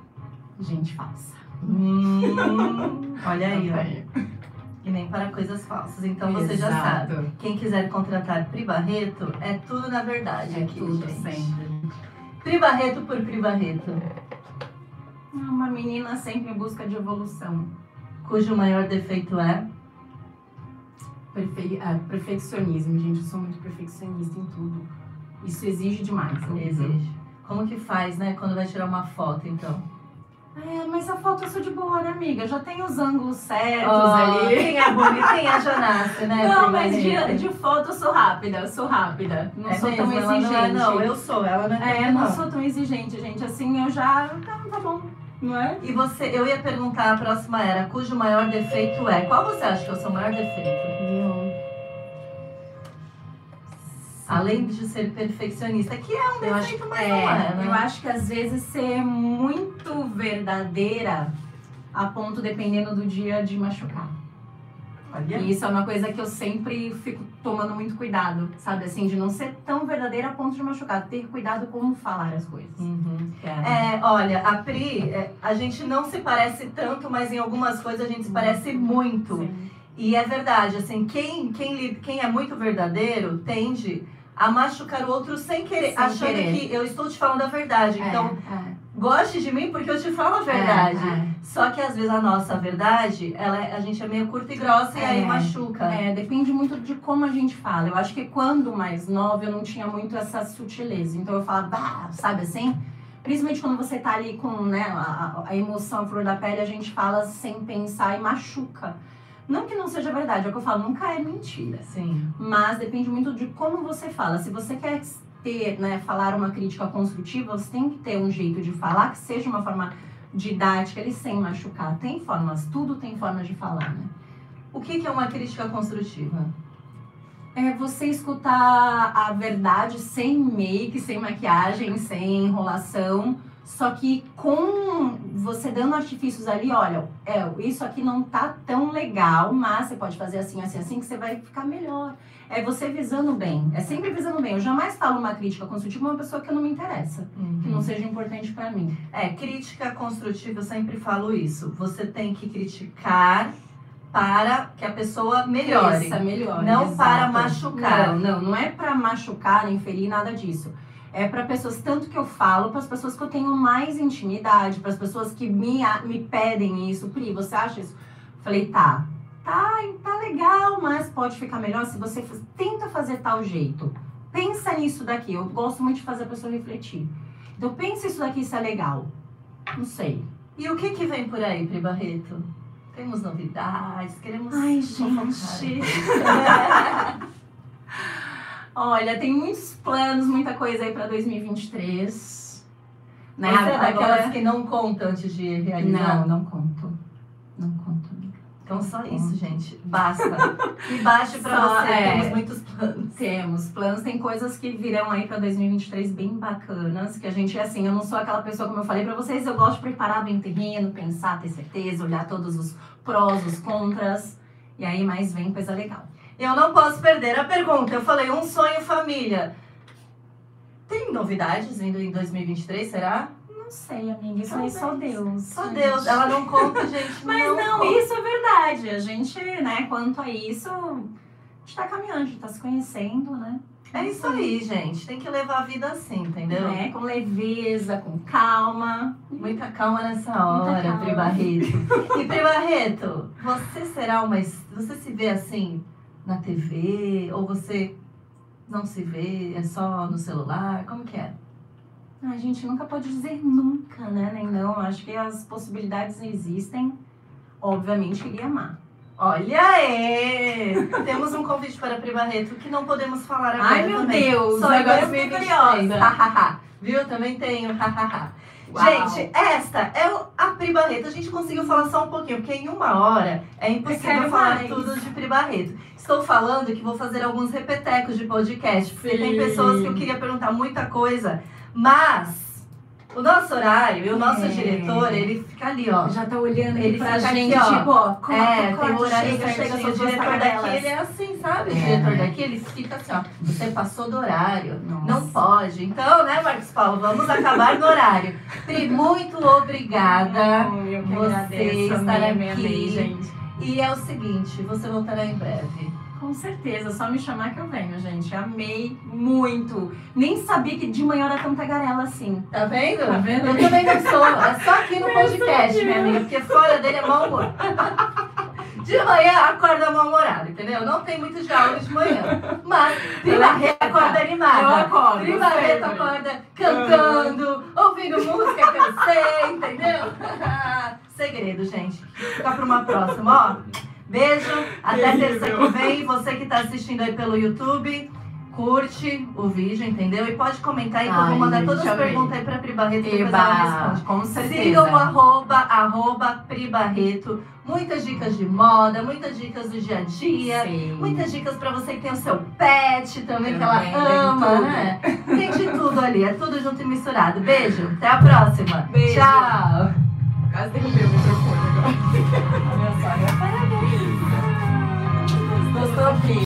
Gente, faça. Hum, olha aí, ó. E nem para coisas falsas. Então você já sabe. Exato. Quem quiser contratar Pri Barreto, é tudo na verdade É aqui, tudo gente. sempre. Pri Barreto por Pri Barreto, Uma menina sempre em busca de evolução. cujo maior defeito é. Perfe... ah, perfeccionismo, gente. Eu sou muito perfeccionista em tudo. Isso exige demais. é horrível. Exige. Como que faz, né? Quando vai tirar uma foto, então? É, mas a foto eu sou de boa, né, amiga? Já tem os ângulos certos Ó, ali. Quem é bonita, quem é Jonasse, né? Não, mas de, de foto eu sou rápida, eu sou rápida. Não É sou mesmo? tão exigente. Não, é, não, eu sou, ela não é. É, não sou tão exigente, gente. Assim, eu já. Tá, tá bom. Não é? E você, eu ia perguntar, a próxima era, cujo maior defeito é? Qual você acha que é o seu maior defeito? Além de ser perfeccionista, que é um acho, defeito, mas é, não é, né? eu acho que às vezes ser muito verdadeira a ponto, dependendo do dia, de machucar. Olha. E isso é uma coisa que eu sempre fico tomando muito cuidado, sabe? Assim, de não ser tão verdadeira a ponto de machucar. Ter cuidado como falar as coisas. Uhum. É. É, olha, a Pri, é, a gente não se parece tanto, mas em algumas coisas a gente se parece muito. Sim. E é verdade, assim, quem, quem, quem é muito verdadeiro tende a machucar o outro sem querer, Sem achando querer. que eu estou te falando a verdade. Então, é, goste de mim porque eu te falo a é, verdade. é. Só que às vezes a nossa verdade, ela, é- a gente é meio curta e grossa e aí É, machuca. É, depende muito de como a gente fala. Eu acho que quando mais nova eu não tinha muito essa sutileza. Então eu falava, bah, sabe assim? Principalmente quando você tá ali com né, a, a- a emoção, a flor da pele, a gente fala sem pensar e machuca. Não que não seja verdade, é o que eu falo, nunca é mentira. Sim. Mas depende muito de como você fala. Se você quer ter, né, falar uma crítica construtiva, você tem que ter um jeito de falar que seja uma forma didática, ele sem machucar. Tem formas, tudo tem formas de falar, né? O que, que é uma crítica construtiva? É você escutar a verdade sem make, sem maquiagem, sem enrolação, só que com você dando artifícios ali, olha, é, isso aqui não tá tão legal, mas você pode fazer assim, assim, assim, que você vai ficar melhor. É você visando bem, é sempre visando bem. Eu jamais falo uma crítica construtiva pra uma pessoa que não me interessa, que não seja importante pra mim. É, crítica construtiva, eu sempre falo isso. Você tem que criticar para que a pessoa melhore. Cresça, melhore. Não exato. para machucar. Não, não, não é pra machucar, nem ferir, nada disso. É para pessoas, tanto que eu falo, para as pessoas que eu tenho mais intimidade, para as pessoas que me, me pedem isso. Pri, você acha isso? Falei, tá, tá, tá legal, mas pode ficar melhor se você tenta fazer tal jeito. Pensa nisso daqui. Eu gosto muito de fazer a pessoa refletir. Então, pensa isso daqui, isso é legal. Não sei. E o que, que vem por aí, Pri Barreto? Temos novidades, queremos Ai, gente. Olha, tem muitos planos, muita coisa aí pra 2023. Né? Você é daquelas que não contam antes de realizar? Não, não conto. Não conto, amiga. Então só isso, gente. Basta. E baixe pra Só, você, é. temos muitos planos. Temos planos, tem coisas que virão aí pra 2023 bem bacanas, que a gente, assim, eu não sou aquela pessoa, como eu falei pra vocês, eu gosto de preparar bem o terreno, pensar, ter certeza, olhar todos os prós, os contras, e aí mais vem coisa legal. Eu não posso perder a pergunta. Eu falei, um sonho família. Tem novidades vindo em 2023, será? Não sei, amiga, isso aí só Talvez. Deus. Só gente. Deus. Ela não conta, gente. Mas não, conta. isso é verdade. A gente, né, quanto a isso, a gente tá caminhando, a gente tá se conhecendo, né? É isso aí, gente. Tem que levar a vida assim, entendeu? Né? Com leveza, com calma. Muita calma nessa hora, calma. Pri Barreto. E Pri Barreto, você será uma. Você se vê assim na TV? Ou você não se vê? É só no celular? Como que é? A gente nunca pode dizer nunca, né? Nem não. Acho que as possibilidades existem. Obviamente, queria amar. Olha aí! Temos um convite para Pri Barreto que não podemos falar agora. Ai, meu também. Deus, Só agora eu fiquei 2023. curiosa. Viu? Também tenho. Uau. Gente, esta é o- a Pri Barreto. A gente conseguiu falar só um pouquinho, porque em uma hora é impossível falar mais. tudo de Pri Barreto. Estou falando que vou fazer alguns repetecos de podcast, porque tem Sim. pessoas que eu queria perguntar muita coisa, mas o nosso horário e o nosso É. diretor, ele fica ali, ó. Já tá olhando Ele pra fica gente, aqui, ó. tipo, ó, corta, É, corta, tem o horário chega, chega, só O diretor daqui, ele é assim, sabe? O É. diretor daqui, ele fica assim, ó. Você passou do horário. Nossa. Não pode. Então, né, Marcos Paulo, vamos acabar no horário. Pri, muito obrigada. Eu que você estar aqui. gente. E é o seguinte, você voltará em breve. Com certeza, só me chamar que eu venho, gente. Amei muito. Nem sabia que de manhã era tão tagarela assim. Tá vendo? Tá vendo? Eu também não sou. É só aqui no Eu podcast, minha amiga, porque fora dele é mau humor. De manhã acorda mal-humorado, entendeu? Não tem muito diálogo de manhã. Mas Pri Ela Barreto acorda animada. Eu acordo, Pri Barreto sempre. acorda cantando, ouvindo música que eu sei, entendeu? Segredo, gente. Fica pra uma próxima, ó. Beijo, até terça que vem. Você que tá assistindo aí pelo YouTube, curte o vídeo, entendeu? E pode comentar aí que eu vou mandar todas as perguntas aí pra Pri Barreto, depois ela responde. com certeza. Sigam o arroba, arroba Pri Barreto. Muitas dicas de moda, muitas dicas do dia a dia. Sim. Muitas dicas pra você que tem o seu pet também, que ela ama, tudo. né? Tem de tudo ali, é tudo junto e misturado. Beijo, até a próxima. Beijo. Tchau. Quase derrubei o microfone agora. Minha sogra, parabéns. Gostou, Pri?